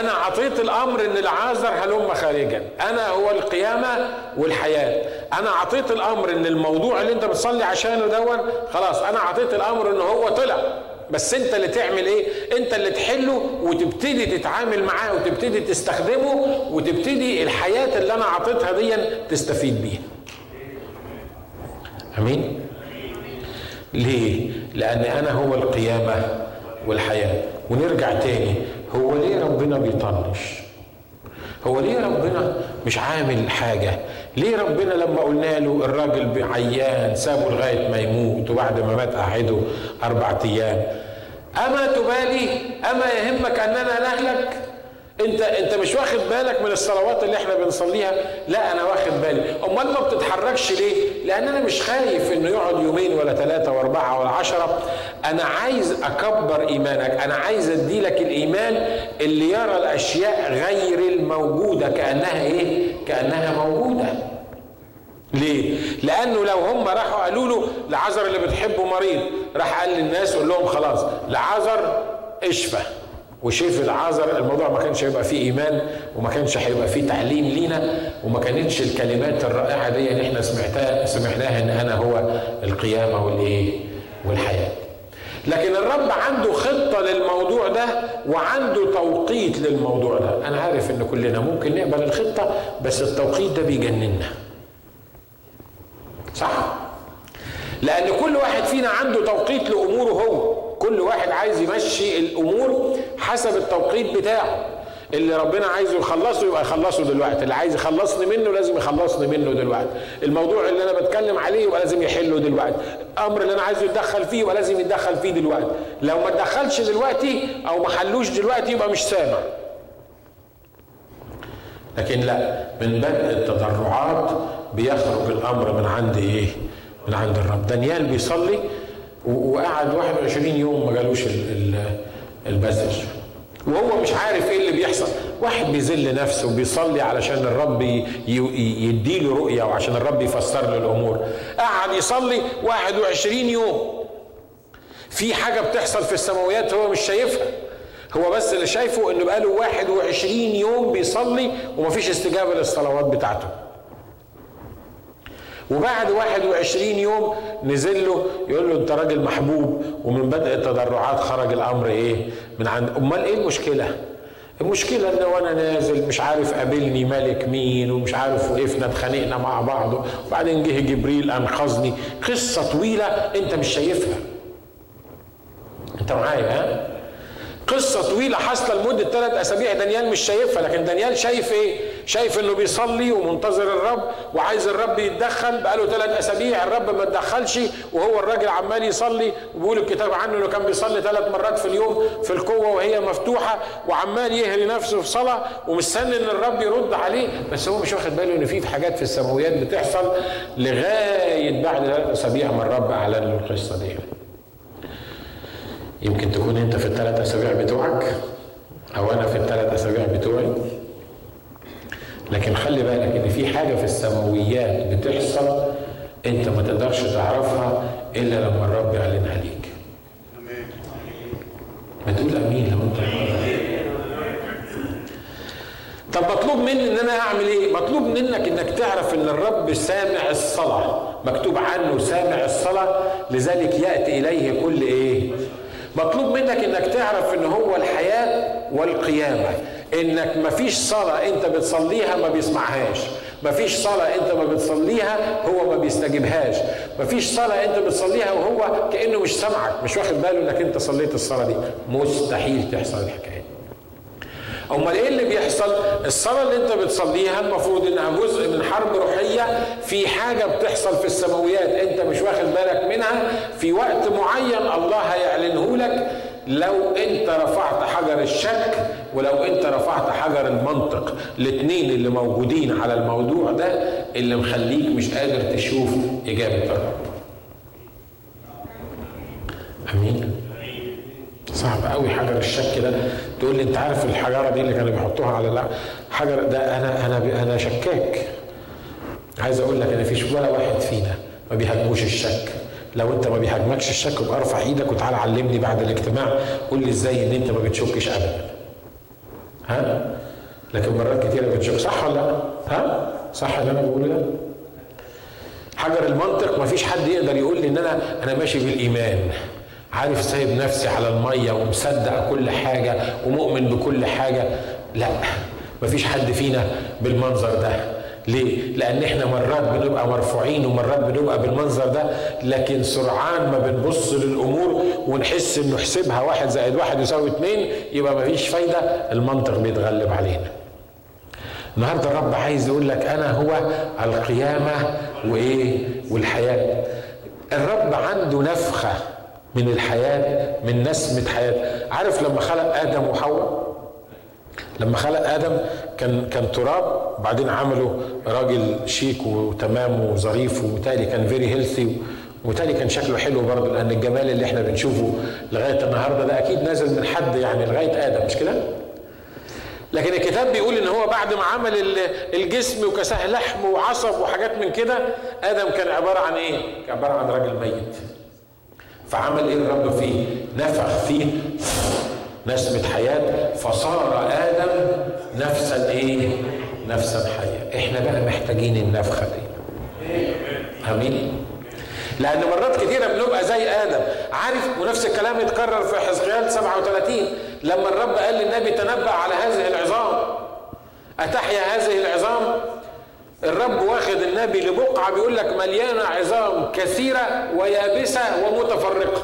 أنا اعطيت الأمر إن العازر هلم خارجا. أنا هو القيامة والحياة. أنا أعطيت الأمر إن الموضوع اللي أنت بتصلي عشانه دون خلاص أنا أعطيت الأمر إن هو طلع. بس أنت اللي تعمل إيه؟ أنت اللي تحله وتبتدي تتعامل معاه وتبتدي تستخدمه وتبتدي الحياة اللي أنا أعطيتها دي تستفيد بيها. أمين؟ ليه؟ لأن أنا هو القيامة والحياة. ونرجع تاني. هو ليه ربنا بيطنش؟ هو ليه ربنا مش عامل حاجة؟ ليه ربنا لما قلنا له الراجل عيان سابه لغاية ما يموت وبعد ما مات قعده أربع أيام؟ أما تبالي؟ أما يهمك أننا نهلك انت أنت مش واخد بالك من الصلوات اللي إحنا بنصليها؟ لا أنا واخد بالي. أمال ما بتتحركش ليه؟ لأن أنا مش خايف إنه يقعد يومين ولا ثلاثة وأربعة ولا عشرة. أنا عايز أكبر إيمانك. أنا عايز اديلك الإيمان اللي يرى الأشياء غير الموجودة كأنها إيه؟ كأنها موجودة. ليه؟ لأنه لو هم راحوا قالوا له لعذر اللي بتحبه مريض. راح قال للناس قول لهم خلاص لعذر اشفى. وشاف العذر الموضوع ما كانش هيبقى فيه إيمان وما كانش هيبقى فيه تعليم لينا وما كانتش الكلمات الرائعة دي اللي إحنا سمعتها سمعناها إن أنا هو القيامة والإيه؟ والحياة. لكن الرب عنده خطة للموضوع ده وعنده توقيت للموضوع ده. أنا عارف إن كلنا ممكن نقبل الخطة بس التوقيت ده بيجننا صح؟ لأن كل واحد فينا عنده توقيت لأموره هو. كل واحد عايز يمشي الأمور حسب التوقيت بتاعه. اللي ربنا عايزه يخلصه يبقى يخلصه دلوقتي. اللي عايز يخلصني منه لازم يخلصني منه دلوقتي. الموضوع اللي أنا بتكلم عليه يبقى لازم يحله دلوقتي. الامر اللي أنا عايزه يتدخل فيه يبقى لازم يتدخل فيه دلوقتي. لو ما اتدخلش دلوقتي أو ما حلوش دلوقتي يبقى مش سامع. لكن لا من بدء التضرعات بيخرج الأمر من عند إيه؟ من عند الرب. دانيال بيصلي وقعد 21 يوم ما جالوش البسج وهو مش عارف إيه اللي بيحصل. واحد بيذل نفسه وبيصلي علشان الرب يديله رؤية وعشان الرب يفسر له الأمور. قعد يصلي 21 يوم. في حاجة بتحصل في السماويات هو مش شايفها. هو بس اللي شايفه إنه بقاله 21 يوم بيصلي ومفيش استجابة للصلوات بتاعته. وبعد 21 يوم نزل له يقول له أنت راجل محبوب ومن بدء التضرعات خرج الأمر إيه؟ من عند. أمال إيه المشكلة؟ المشكلة إن وأنا نازل مش عارف قابلني ملك مين ومش عارف وقفنا اتخانقنا مع بعض وبعدين جه جبريل انقذني قصة طويلة أنت مش شايفها. أنت معايا ها؟ قصة طويلة حاصلة لمدة ثلاث أسابيع دانيال مش شايفها لكن دانيال شايف إيه؟ شايف إنه بيصلي ومنتظر الرب وعايز الرب يتدخل بقاله ثلاث أسابيع الرب ما اتدخلش وهو الراجل عمال يصلي وبيقول الكتاب عنه إنه كان بيصلي ثلاث مرات في اليوم في القوة وهي مفتوحة وعمال يهري نفسه في صلاة ومستني إن الرب يرد عليه بس هو مش واخد باله إن في حاجات في السماويات بتحصل لغاية بعد ثلاث أسابيع ما الرب أعلن له القصة دي. يمكن تكون انت في الثلاث أسابيع بتوعك أو أنا في الثلاث أسابيع بتوعي. لكن خلي بالك إن في حاجة في السماويات بتحصل انت ما تقدرش تعرفها إلا لما الرب يعلنها ليك. ما تقول أمين لو أنت طب مطلوب مني إن أنا أعمل إيه؟ مطلوب منك إنك تعرف إن الرب سامع الصلاة مكتوب عنه سامع الصلاة لذلك يأتي إليه كل إيه؟ مطلوب منك إنك تعرف إن هو الحياة والقيامة. إنك مفيش صلاة أنت بتصليها ما بيسمعهاش. مفيش صلاة أنت ما بتصليها هو ما بيستجيبهاش. مفيش صلاة أنت بتصليها وهو كأنه مش سامعك مش واخد باله أنك أنت صليت الصلاة دي. مستحيل تحصل الحكاية امال إيه اللي بيحصل؟ الصلاة اللي انت بتصليها المفروض انها جزء من حرب روحية في حاجة بتحصل في السماويات انت مش واخد بالك منها في وقت معين الله هيعلنه لك. لو انت رفعت حجر الشك ولو انت رفعت حجر المنطق الاثنين اللي موجودين على الموضوع ده اللي مخليك مش قادر تشوف إجابة الرب. آمين. صعب قوي حجر الشك ده. تقول لي انت عارف الحجارة دي اللي كانوا بيحطوها على لا حجر ده أنا أنا أنا شكاك. عايز أقول لك ان فيش ولا واحد فينا ما بيهاجموش الشك. لو انت ما بيهاجمكش الشك يبقى ارفع إيدك وتعالى علمني بعد الاجتماع. قول لي إزاي ان انت ما بتشكش ابدا. ها؟ لكن مرات كتيرة بتشك. صح ولا لا؟ ها؟ صح اللي أنا بقوله ده؟ حجر المنطق ما فيش حد يقدر يقول لي إن أنا أنا ماشي بالإيمان. عارف سايب نفسي على المية ومصدق كل حاجة ومؤمن بكل حاجة؟ لا مفيش حد فينا بالمنظر ده. ليه؟ لأن إحنا مرات بنبقى مرفوعين ومرات بنبقى بالمنظر ده لكن سرعان ما بنبص للأمور ونحس إنه حسبها واحد زائد واحد يساوي اتنين يبقى مفيش فايدة. المنطق بيتغلب علينا. النهارده الرب عايز يقول لك أنا هو القيامة وإيه؟ والحياة. الرب عنده نفخة من الحياة من نسمة حياة عارف لما خلق آدم وحواء لما خلق آدم كان كان تراب بعدين عملوا راجل شيك وتمام وظريف وبالتالي كان very healthy وبالتالي كان شكله حلو برضه لأن الجمال اللي إحنا بنشوفه لغاية النهارده ده أكيد نازل من حد يعني لغاية آدم مش كده؟ لكن الكتاب بيقول إن هو بعد ما عمل الجسم وكساه لحم وعصب وحاجات من كده آدم كان عبارة عن إيه؟ كان عبارة عن راجل ميت. فعمل إيه الرب فيه؟ نفخ فيه نسمة حياة. فصار آدم نفسا إيه؟ نفسا حية إحنا بقى محتاجين النفخة دي. أمين؟ لأن مرات كثيرة بنبقى زي آدم. عارف؟ ونفس الكلام يتكرر في حزقيال 37 لما الرب قال للنبي تنبأ على هذه العظام. أتحيا هذه العظام؟ الرب واخد النبي لبقعة بيقول لك مليانة عظام كثيرة ويابسة ومتفرقة.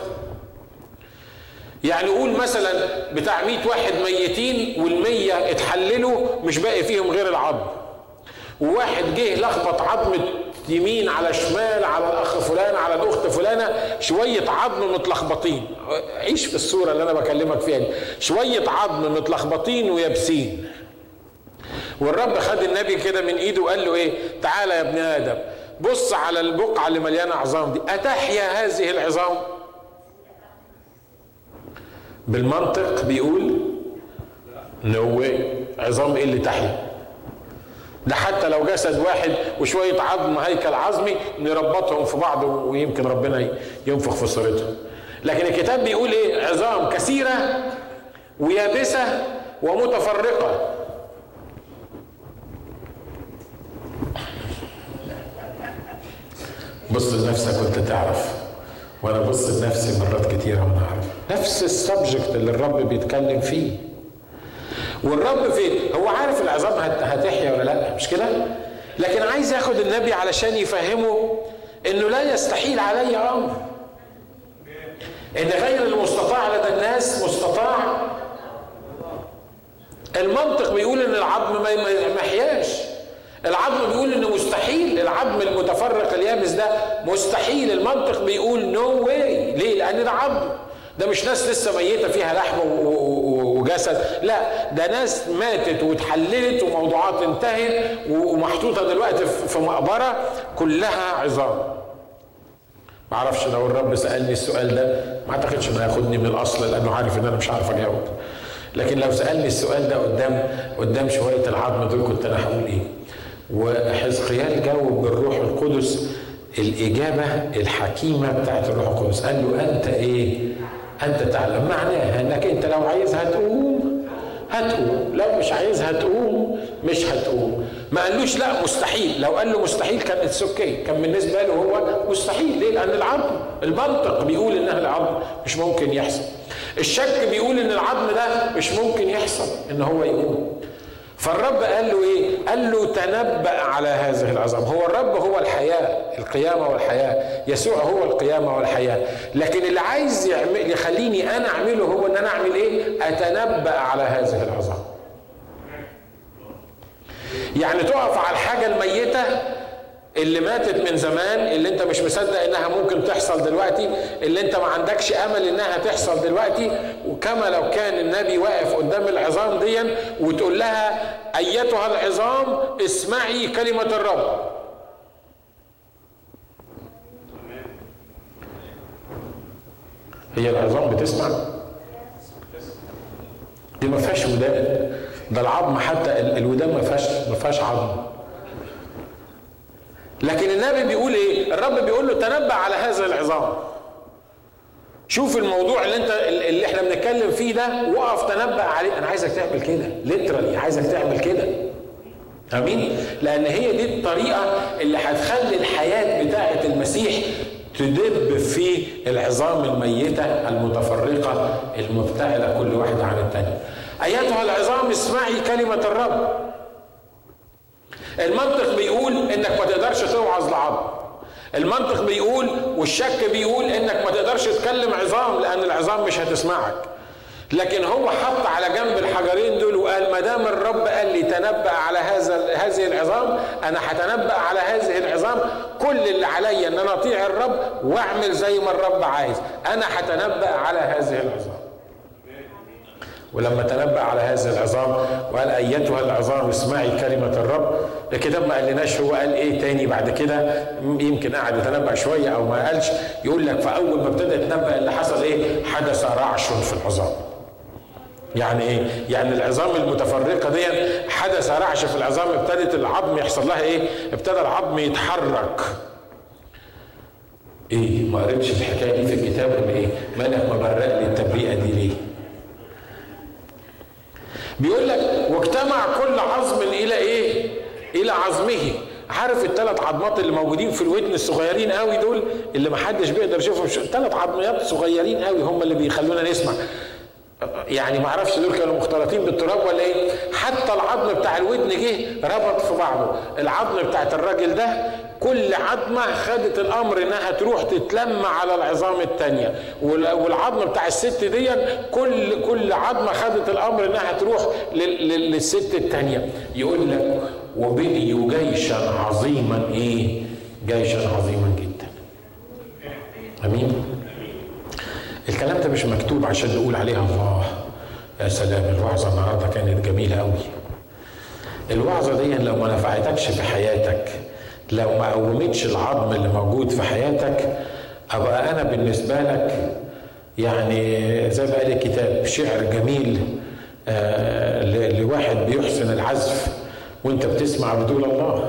يعني قول مثلا بتاع 100 واحد ميتين والمية اتحللوا مش باقي فيهم غير العظم. وواحد جه لخبط عظمة يمين على شمال على الاخ فلان على الأخت فلانة شوية عظم متلخبطين. عيش في الصورة اللي أنا بكلمك فيها دي. شوية عظم متلخبطين ويابسين. والرب خد النبي كده من ايده وقال له إيه؟ تعالى يا ابن آدم بص على البقعة اللي مليانة عظام دي أتحيا هذه العظام؟ بالمنطق بيقول نو عظام إيه اللي تحيا؟ ده حتى لو جسد واحد وشوية عظم هيكل عظمي نربطهم في بعض ويمكن ربنا ينفخ في صورتهم. لكن الكتاب بيقول إيه؟ عظام كثيرة ويابسة ومتفرقة. بص لنفسك وانت تعرف. وأنا بص لنفسي مرات كتيرة وأنا أعرف. نفس السبجكت اللي الرب بيتكلم فيه. والرب فين هو عارف العظام هتحيا ولا لأ؟ مش كده؟ لكن عايز ياخد النبي علشان يفهمه إنه لا يستحيل علي أمر. إن غير المستطاع لدى الناس مستطاع. المنطق بيقول إن العظم ما يحياش. العظم بيقول إنه مستحيل. العظم المتفرق اليابس ده مستحيل. المنطق بيقول نو no واي ليه؟ لأن ده عظم ده مش ناس لسه ميتة فيها لحم وجسد. لا ده ناس ماتت واتحللت وموضوعات انتهت ومحطوطة دلوقتي في مقبرة كلها عظام. ما أعرفش لو الرب سألني السؤال ده ما أعتقدش إنه هياخدني من الأصل لأنه عارف إن أنا مش عارف أجاوب. لكن لو سألني السؤال ده قدام قدام شوية العظم دول كنت أنا هقول إيه؟ وحزقيال جاوب بالروح القدس الإجابة الحكيمة بتاعت الروح القدس. قال له أنت إيه؟ أنت تعلم. معناها إنك أنت لو عايزها تقوم هتقوم. لو مش عايزها تقوم مش هتقوم. ما قالوش لا مستحيل. لو قال له مستحيل كان it's okay كان بالنسبة له هو مستحيل. ليه؟ لأن العظم المنطق بيقول إنها العظم مش ممكن يحصل. الشك بيقول إن العظم ده مش ممكن يحصل إن هو يقوم. فالرب قال له إيه؟ قال له تنبأ على هذه العظام، هو الرب هو الحياة، القيامة والحياة، يسوع هو القيامة والحياة، لكن اللي عايز يعمل يخليني أنا أعمله هو إن أنا أعمل إيه؟ أتنبأ على هذه العظام. يعني تقف على الحاجة الميتة اللي ماتت من زمان اللي انت مش مصدق انها ممكن تحصل دلوقتي اللي انت ما عندكش امل انها تحصل دلوقتي وكما لو كان النبي واقف قدام العظام دي وتقول لها أيتها العظام اسمعي كلمة الرب. هي العظام بتسمع؟ دي ما فيهاش ودان ده العظم حتى الودان ما فيهاش ما فيهاش عظم. لكن النبي بيقول إيه؟ الرب بيقول له تنبأ على هذا العظام. شوف الموضوع اللي انت اللي إحنا بنتكلم فيه ده وقف تنبأ عليه. أنا عايزك تعمل كده ليترالي عايزك تعمل كده. آمين؟ لأن هي دي الطريقة اللي هتخلي الحياة بتاعة المسيح تدب في العظام الميتة المتفرقة المبتعدة كل واحدة عن الثانية أيتها العظام؟ اسمعي كلمة الرب. المنطق بيقول إنك ما تقدرش توعظ لعظم المنطق بيقول والشك بيقول إنك ما تقدرش تكلم عظام لأن العظام مش هتسمعك. لكن هو حط على جنب الحجرين دول وقال ما دام الرب قال لي تنبأ على هذا هذه العظام أنا هتنبأ على هذه العظام. كل اللي عليا إن أنا أطيع الرب وأعمل زي ما الرب عايز. أنا هتنبأ على هذه العظام. ولما تنبأ على هذه العظام وقال أيتها العظام اسمعي كلمة الرب الكتاب ما قالناش هو قال إيه تاني بعد كده يمكن قعد يتنبأ شوية أو ما قالش يقول لك فأول ما ابتدى يتنبأ اللي حصل إيه حدث رعش في العظام يعني إيه؟ يعني العظام المتفرقة دي حدث رعش في العظام ابتدت العظم يحصل لها إيه؟ ابتدى العظم يتحرك. إيه ما قريتش الحكاية دي في الكتاب ولا إيه؟ مالك مبرق لي التبريئه دي ليه؟ بيقول لك واجتمع كل عظم إلى إيه؟ إلى عظمه. عارف الثلاث عظمات اللي موجودين في الودن الصغيرين قوي دول اللي ما حدش بيقدر يشوفهم؟ ثلاث عظميات صغيرين قوي هم اللي بيخلونا نسمع. يعني ما أعرفش دول كانوا مختلطين بالتراب ولا إيه؟ حتى العظم بتاع الودن جه ربط في بعضه. العظم بتاعت الراجل ده كل عظمة خدت الأمر إنها تروح تتلم على العظام الثانية والعظم بتاع الست دي كل كل عظمة خدت الأمر إنها تروح للست الثانية يقول لك وبنيوا جيشا عظيما إيه؟ جيشا عظيما جدا. أمين؟ الكلام ده مش مكتوب عشان نقول عليها الله. يا سلام الوعظة النهارده كانت جميلة قوي الوعظة دي لو ما نفعتكش في حياتك لو ما قومتش العظم اللي موجود في حياتك أبقى أنا بالنسبة لك يعني زي ما قال الكتاب شعر جميل آه لواحد بيحسن العزف وأنت بتسمع بدون الله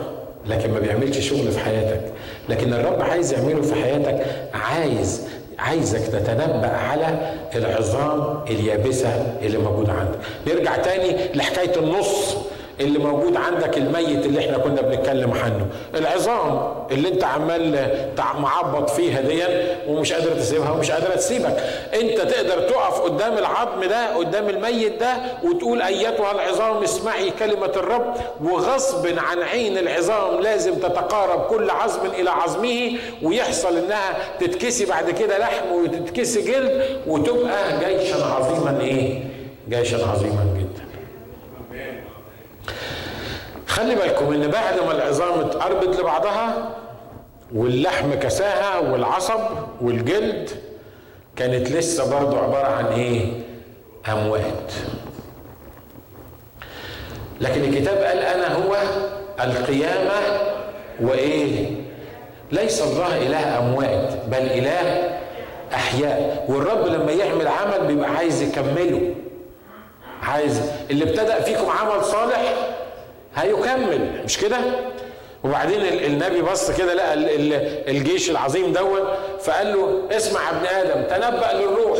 لكن ما بيعملش شغل في حياتك. لكن الرب عايز يعمله في حياتك عايز عايزك تتنبأ على العظام اليابسة اللي موجودة عندك. نرجع تاني لحكاية النص. اللي موجود عندك الميت اللي إحنا كنا بنتكلم عنه. العظام اللي انت عمال معبط فيها دي ومش قادر تسيبها ومش قادر تسيبك. انت تقدر تقف قدام العظم ده قدام الميت ده وتقول أيتها العظام اسمعي كلمة الرب وغصب عن عين العظام لازم تتقارب كل عظم إلى عظمه ويحصل إنها تتكسي بعد كده لحم وتتكسي جلد وتبقى جيشا عظيما إيه؟ جيشا عظيما جدا خلي بالكم إن بعد ما العظام اتقربت لبعضها واللحم كساها والعصب والجلد كانت لسه برضو عبارة عن إيه؟ أموات. لكن الكتاب قال أنا هو القيامة وإيه؟ ليس الله إله أموات بل إله أحياء. والرب لما يعمل عمل بيبقى عايز يكمله. عايز اللي ابتدأ فيكم عمل صالح هيكمل مش كده؟ وبعدين النبي بص كده لقى الجيش العظيم دوت فقال له اسمع ابن آدم تنبأ للروح.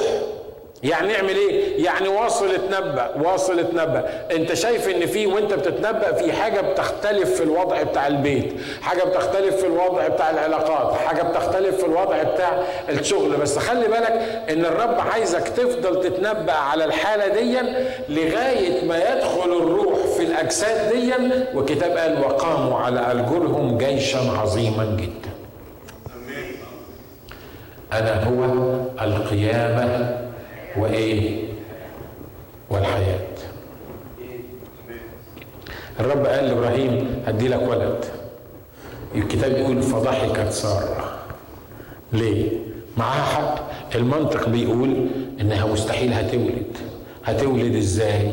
يعني نعمل إيه؟ يعني واصل اتنبأ واصل اتنبأ. انت شايف ان في وانت بتتنبأ في حاجة بتختلف في الوضع بتاع البيت حاجة بتختلف في الوضع بتاع العلاقات حاجة بتختلف في الوضع بتاع الشغل. بس خلي بالك ان الرب عايزك تفضل تتنبأ على الحالة دي لغاية ما يدخل الروح في الأجساد دي وكتاب قال وقاموا على أرجلهم جيشا عظيما جدا. أنا هو القيامة وإيه؟ والحياة. الرب قال لإبراهيم هدي لك ولد. الكتاب يقول فضحكت ساره ليه؟ معاها حق. المنطق بيقول إنها مستحيل هتولد. هتولد إزاي؟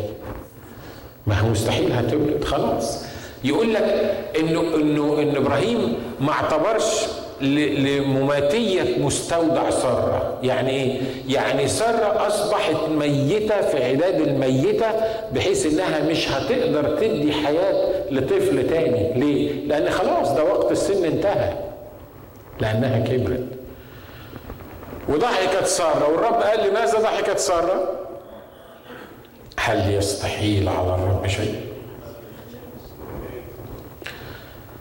ما هو مستحيل هتولد خلاص يقول لك إنه إنه إن إبراهيم ما اعتبرش لمماتية مستودع سارة يعني إيه؟ يعني سارة أصبحت ميتة في عداد الميتة بحيث إنها مش هتقدر تدي حياة لطفل تاني ليه؟ لأن خلاص ده وقت السن انتهى لأنها كبرت وضحكت سارة والرب قال لماذا ضحكت سارة؟ هل يستحيل على الرب شيء؟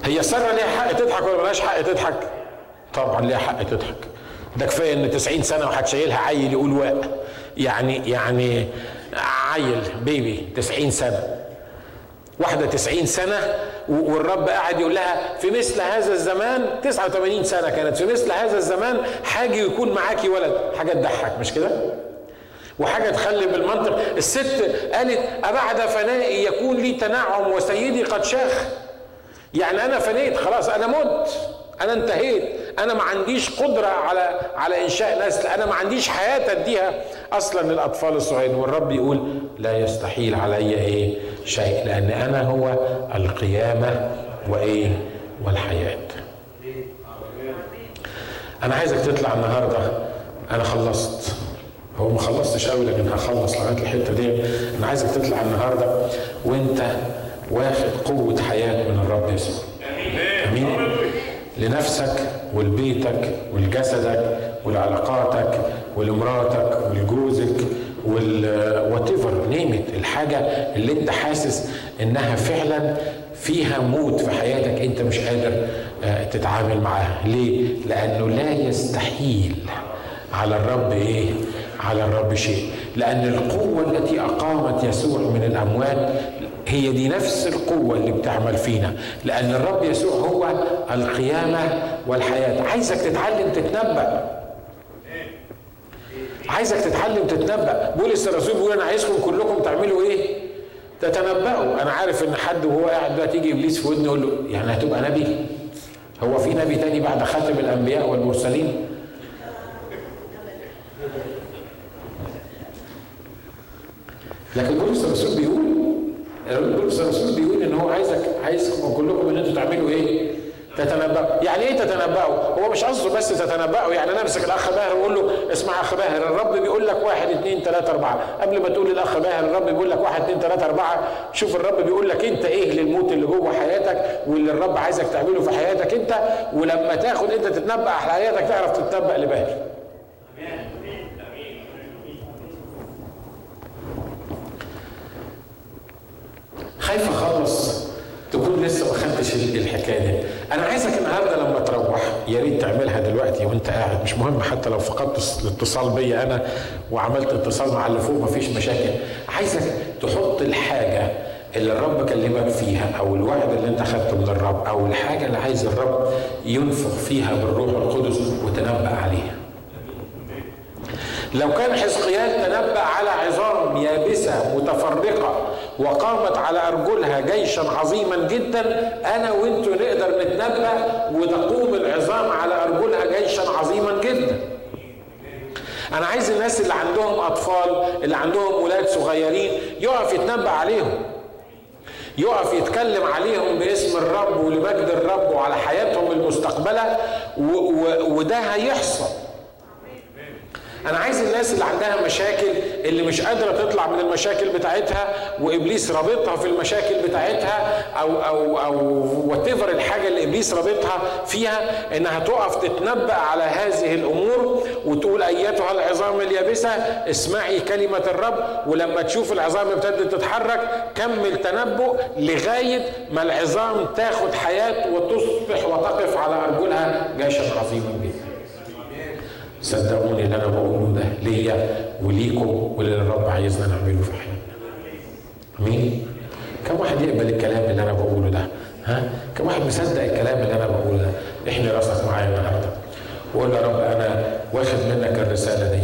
هي سارة ليها حق تضحك ولا ملهاش حق تضحك؟ طبعا ليها حق تضحك. ده كفاية إن 90 سنة وهتشيلها عيل يقول واء يعني يعني عيل بيبي 90 سنة. واحدة 90 سنة والرب قاعد يقول لها في مثل هذا الزمان 89 سنة كانت. في مثل هذا الزمان حاجة يكون معاكي ولد. حاجة تضحك مش كده؟ وحاجة تخلي بالمنطق. الست قالت أبعد فنائي يكون لي تنعم وسيدي قد شاخ. يعني أنا فنيت خلاص أنا مت أنا انتهيت. أنا ما عنديش قدرة على على إنشاء نسل أنا ما عنديش حياة أديها. أصلا للاطفال الصغيرين والرب يقول لا يستحيل علي إيه؟ شيء لأن أنا هو القيامة وإيه؟ والحياة. أنا عايزك تطلع النهارده. أنا خلصت. هو ما خلصتش قوي لكن هخلص لغاية الحتة دي أنا عايزك تطلع النهارده وأنت واخد قوة حياة من الرب يسوع. آمين. لنفسك ولبيتك ولجسدك ولعلاقاتك ولمراتك ولجوزك whatever name it الحاجة اللي أنت حاسس إنها فعلا فيها موت في حياتك أنت مش قادر تتعامل معاها. ليه؟ لأنه لا يستحيل على الرب إيه؟ على الرب شيء لأن القوة التي أقامت يسوع من الأموات هي دي نفس القوة اللي بتعمل فينا لأن الرب يسوع هو القيامة والحياة عايزك تتعلم تتنبأ عايزك تتعلم تتنبأ بولس الرسول بيقول أنا عايزكم كلكم تعملوا إيه؟ تتنبأوا أنا عارف إن حد وهو قاعد ده تيجي إبليس في ودنه يقول له يعني هتبقى نبي؟ هو في نبي تاني بعد خاتم الأنبياء والمرسلين؟ لكن بولس الرسول بيقول بولس الرسول بيقول إن هو عايزك عايزكم كلكم ان أنتوا تعملوا إيه؟ تتنبأوا، يعني إيه تتنبأوا؟ هو مش قصده بس تتنبأوا يعني أنا أمسك الأخ باهر وأقول له اسمع أخ باهر الرب بيقول لك واحد اثنين ثلاثة أربعة، قبل ما تقول للأخ باهر الرب بيقول لك واحد اثنين ثلاثة أربعة، شوف الرب بيقول لك أنت إيه للموت اللي جوه حياتك واللي الرب عايزك تعمله في حياتك أنت ولما تاخد أنت تتنبأ على حياتك تعرف تتنبأ لباهر. خايف اخلص تكون لسه ما خدتش الحكاية دي. أنا عايزك النهارده لما تروح يا ريت تعملها دلوقتي وأنت قاعد. مش مهم حتى لو فقدت الاتصال بيا أنا وعملت اتصال مع اللي فوق مفيش مشاكل. عايزك تحط الحاجة اللي الرب كلمك فيها أو الوعد اللي أنت خدته من الرب أو الحاجة اللي عايز الرب ينفخ فيها بالروح القدس وتنبأ عليها. لو كان حزقيال تنبأ على عظام يابسة متفرقة وقامت على أرجلها جيشا عظيما جدا. أنا وأنتوا نقدر نتنبأ وتقوم العظام على أرجلها جيشا عظيما جدا. أنا عايز الناس اللي عندهم أطفال اللي عندهم أولاد صغيرين يقف يتنبأ عليهم. يقف يتكلم عليهم باسم الرب ولمجد الرب وعلى حياتهم المستقبلة وده هيحصل. أنا عايز الناس اللي عندها مشاكل اللي مش قادرة تطلع من المشاكل بتاعتها وإبليس رابطها في المشاكل بتاعتها أو أو أو وات الحاجة اللي إبليس رابطها فيها إنها تقف تتنبأ على هذه الأمور وتقول أيتها العظام اليابسة اسمعي كلمة الرب ولما تشوف العظام ابتدت تتحرك كمل تنبؤ لغاية ما العظام تاخد حياة وتصبح وتقف على أرجلها جيشا عظيما. صدقوني اللي أنا بقوله ده ليا وليكم واللي الرب عايزنا نعمله في حياتنا. آمين؟ كم واحد يقبل الكلام اللي أنا بقوله ده؟ ها؟ كم واحد مصدق الكلام اللي أنا بقوله ده؟ احني راسك معايا النهارده. وقول يا رب أنا واخد منك الرسالة دي.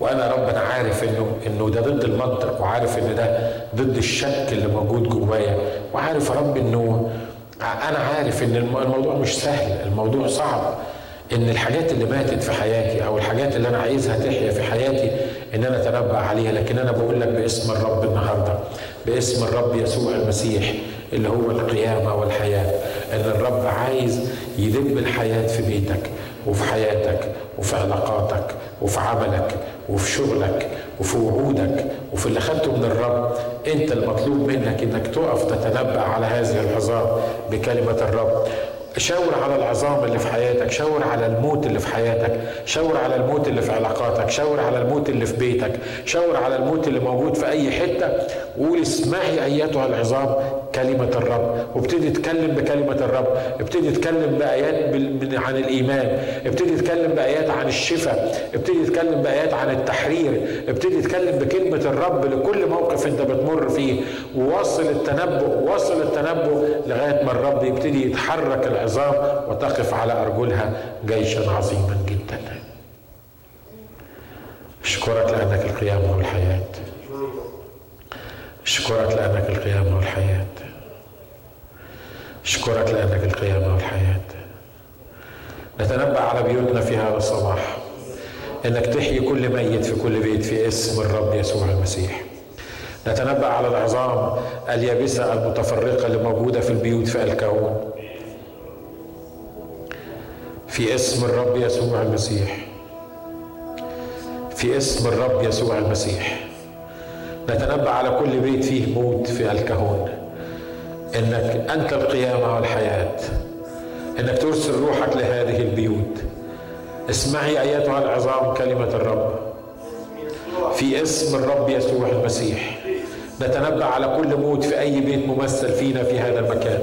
وأنا رب أنا عارف انه إنه ده ضد المنطق وعارف إن ده ضد الشك اللي موجود جوايا. وعارف يا رب إنه أنا عارف إن الموضوع مش سهل الموضوع صعب. إن الحاجات اللي ماتت في حياتي أو الحاجات اللي أنا عايزها تحيا في حياتي إن أنا أتنبأ عليها لكن أنا بقول لك باسم الرب النهارده باسم الرب يسوع المسيح اللي هو القيامة والحياة إن الرب عايز يدب الحياة في بيتك وفي حياتك وفي علاقاتك وفي عملك وفي شغلك وفي وعودك وفي اللي خدته من الرب أنت المطلوب منك إنك تقف تتنبأ على هذه العظام بكلمة الرب. شاور على العظام اللي في حياتك شاور على الموت اللي في حياتك شاور على الموت اللي في علاقاتك شاور على الموت اللي في بيتك شاور على الموت اللي موجود في أي حتة. وقول اسمعي أيتها العظام كلمة الرب. وابتدي تتكلم بكلمة الرب. ابتدي تتكلم بآيات عن الإيمان. ابتدي تتكلم بآيات عن الشفاء. ابتدي تتكلم بآيات عن التحرير. ابتدي تتكلم بكلمة الرب لكل موقف انت بتمر فيه. وواصل التنبؤ واصل التنبؤ لغاية ما الرب يبتدي يتحرك العظام وتقف على أرجلها جيشا عظيما جدا. أشكرك لأنك القيامة والحياة. أشكرك لأنك القيامة والحياة. أشكرك لأنك القيامة والحياة. نتنبأ على بيوتنا في هذا الصباح إنك تحيي كل ميت في كل بيت في اسم الرب يسوع المسيح. نتنبأ على العظام اليابسة المتفرقة اللي موجودة في البيوت في الكون. في اسم الرب يسوع المسيح. في اسم الرب يسوع المسيح. نتنبأ على كل بيت فيه موت في الكهون. إنك أنت القيامة والحياة. إنك ترسل روحك لهذه البيوت. اسمعي ايتها العظام كلمة الرب. في اسم الرب يسوع المسيح. نتنبأ على كل موت في أي بيت ممثل فينا في هذا المكان.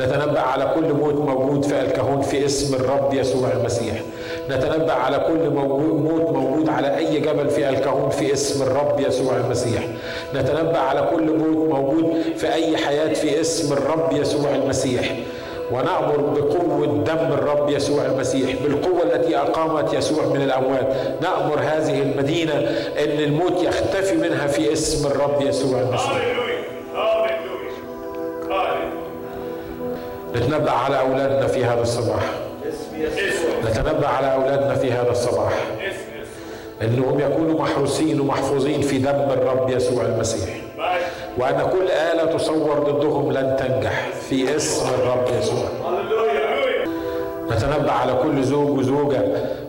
نتنبأ على كل موت موجود في الكهون في اسم الرب يسوع المسيح. نتنبأ على كل موت موجود على أي جبل في الكهون في اسم الرب يسوع المسيح. نتنبأ على كل موت موجود في أي حياة في اسم الرب يسوع المسيح. ونأمر بقوة دم الرب يسوع المسيح بالقوة التي أقامت يسوع من الأموات. نأمر هذه المدينة أن الموت يختفي منها في اسم الرب يسوع المسيح. نتنبأ على أولادنا في هذا الصباح. نتنبأ على أولادنا في هذا الصباح. أنهم يكونوا محروسين ومحفوظين في دم الرب يسوع المسيح. وأن كل آلة تصور ضدهم لن تنجح في اسم الرب يسوع. نتنبأ على كل زوج وزوجة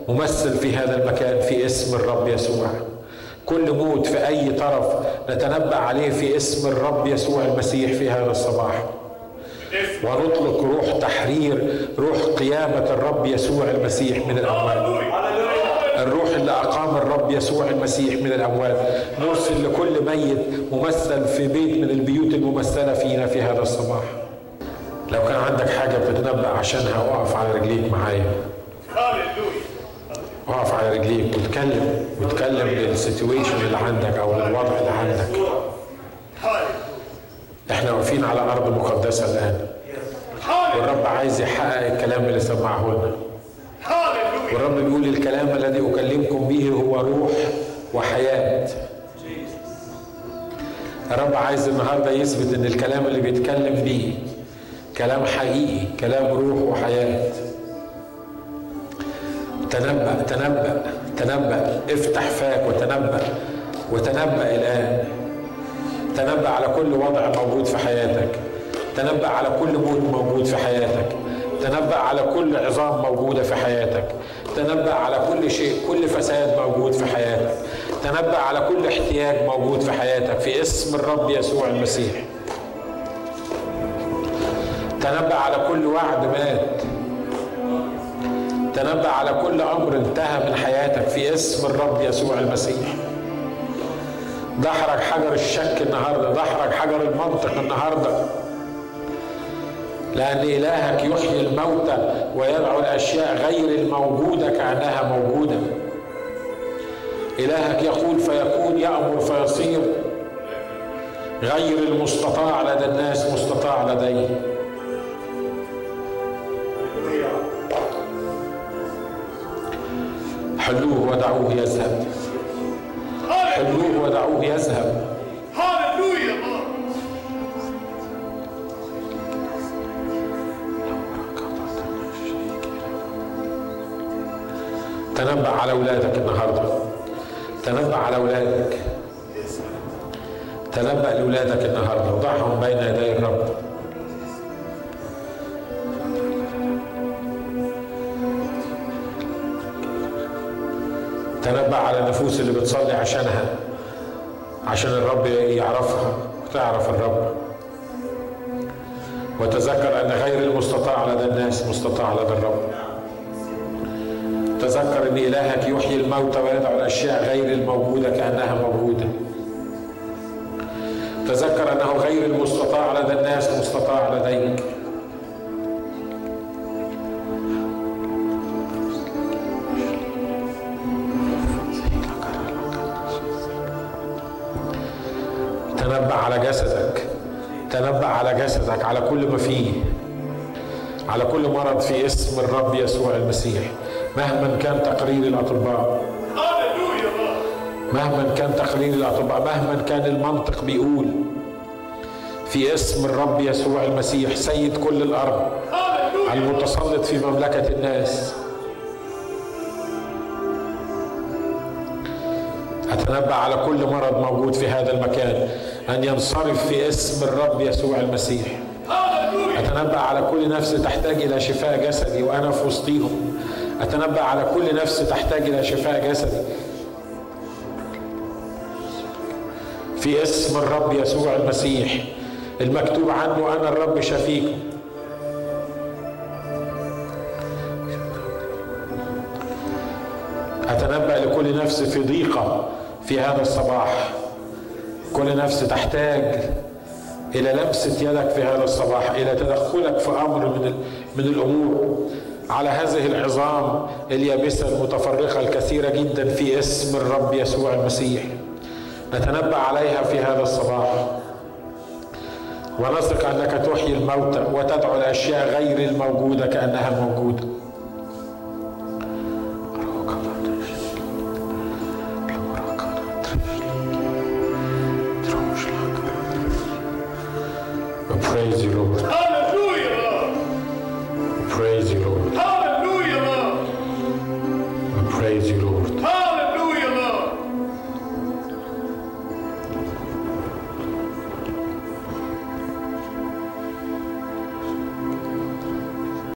ممثل في هذا المكان في اسم الرب يسوع. كل موت في أي طرف نتنبأ عليه في اسم الرب يسوع المسيح في هذا الصباح. ونطلق روح تحرير روح قيامة الرب يسوع المسيح من الأموات. الروح اللي أقام الرب يسوع المسيح من الأموات. نرسل لكل ميت ممثل في بيت من البيوت الممثلة فينا في هذا الصباح. لو كان عندك حاجة بتتنبأ عشانها وقف على رجليك معايا. وقف على رجليك وتكلم وتكلم للسيتويشن اللي عندك أو للوضع اللي عندك. إحنا واقفين على ارض مقدسه الآن. والرب عايز يحقق الكلام اللي سمعه لنا. والرب بيقول الكلام الذي أكلمكم به هو روح وحياة. الرب عايز النهارده يثبت إن الكلام اللي بيتكلم بيه كلام حقيقي كلام روح وحياة. تنبأ تنبأ تنبأ افتح فاك وتنبأ وتنبأ الآن. تنبأ على كل وضع موجود في حياتك. تنبأ على كل موت موجود في حياتك. تنبأ على كل عظام موجودة في حياتك. تنبأ على كل شيء كل فساد موجود في حياتك. تنبأ على كل احتياج موجود في حياتك في اسم الرب يسوع المسيح. تنبأ على كل وعد مات. تنبأ على كل أمر انتهى من حياتك في اسم الرب يسوع المسيح. دحرج حجر الشك النهارده دحرج حجر المنطق النهارده. لأن إلهك يحيي الموتى ويدعو الأشياء غير الموجودة كأنها موجودة. إلهك يقول فيكون يأمر فيصير. غير المستطاع لدى الناس مستطاع لديه. حلوة ودعوه يذهب. حلوة ودعوه يذهب. تنبأ على أولادك النهاردة. تنبأ على أولادك. تنبأ لأولادك النهاردة. وضعهم بين يدي الرب. تنبأ على النفوس اللي بتصلي عشانها عشان الرب يعرفها وتعرف الرب. وتذكر أن غير المستطاع لدى الناس مستطاع لدى الرب. تذكر أن إلهك يحيي الموتى ويدعو الأشياء غير الموجودة كأنها موجودة. تذكر أنه غير المستطاع لدى الناس مستطاع لديك. على جسدك. تنبأ على جسدك على كل ما فيه. على كل مرض في اسم الرب يسوع المسيح. مهما كان تقرير الأطباء. مهما كان تقرير الأطباء مهما كان المنطق بيقول. في اسم الرب يسوع المسيح سيد كل الأرض. المتسلط في مملكة الناس. أتنبأ على كل مرض موجود في هذا المكان. أن ينصرف في اسم الرب يسوع المسيح. أتنبأ على كل نفس تحتاج إلى شفاء جسدي وأنا في وسطيهم. أتنبأ على كل نفس تحتاج إلى شفاء جسدي. في اسم الرب يسوع المسيح المكتوب عنه أنا الرب شفيكم أتنبأ لكل نفس في ضيقة في هذا الصباح. كل نفس تحتاج إلى لمسة يدك في هذا الصباح إلى تدخلك في أمر من من الأمور. على هذه العظام اليابسة المتفرقة الكثيرة جدا في اسم الرب يسوع المسيح. نتنبأ عليها في هذا الصباح. ونثق أنك تحيي الموتى وتدعو الأشياء غير الموجودة كأنها موجودة. Praise you.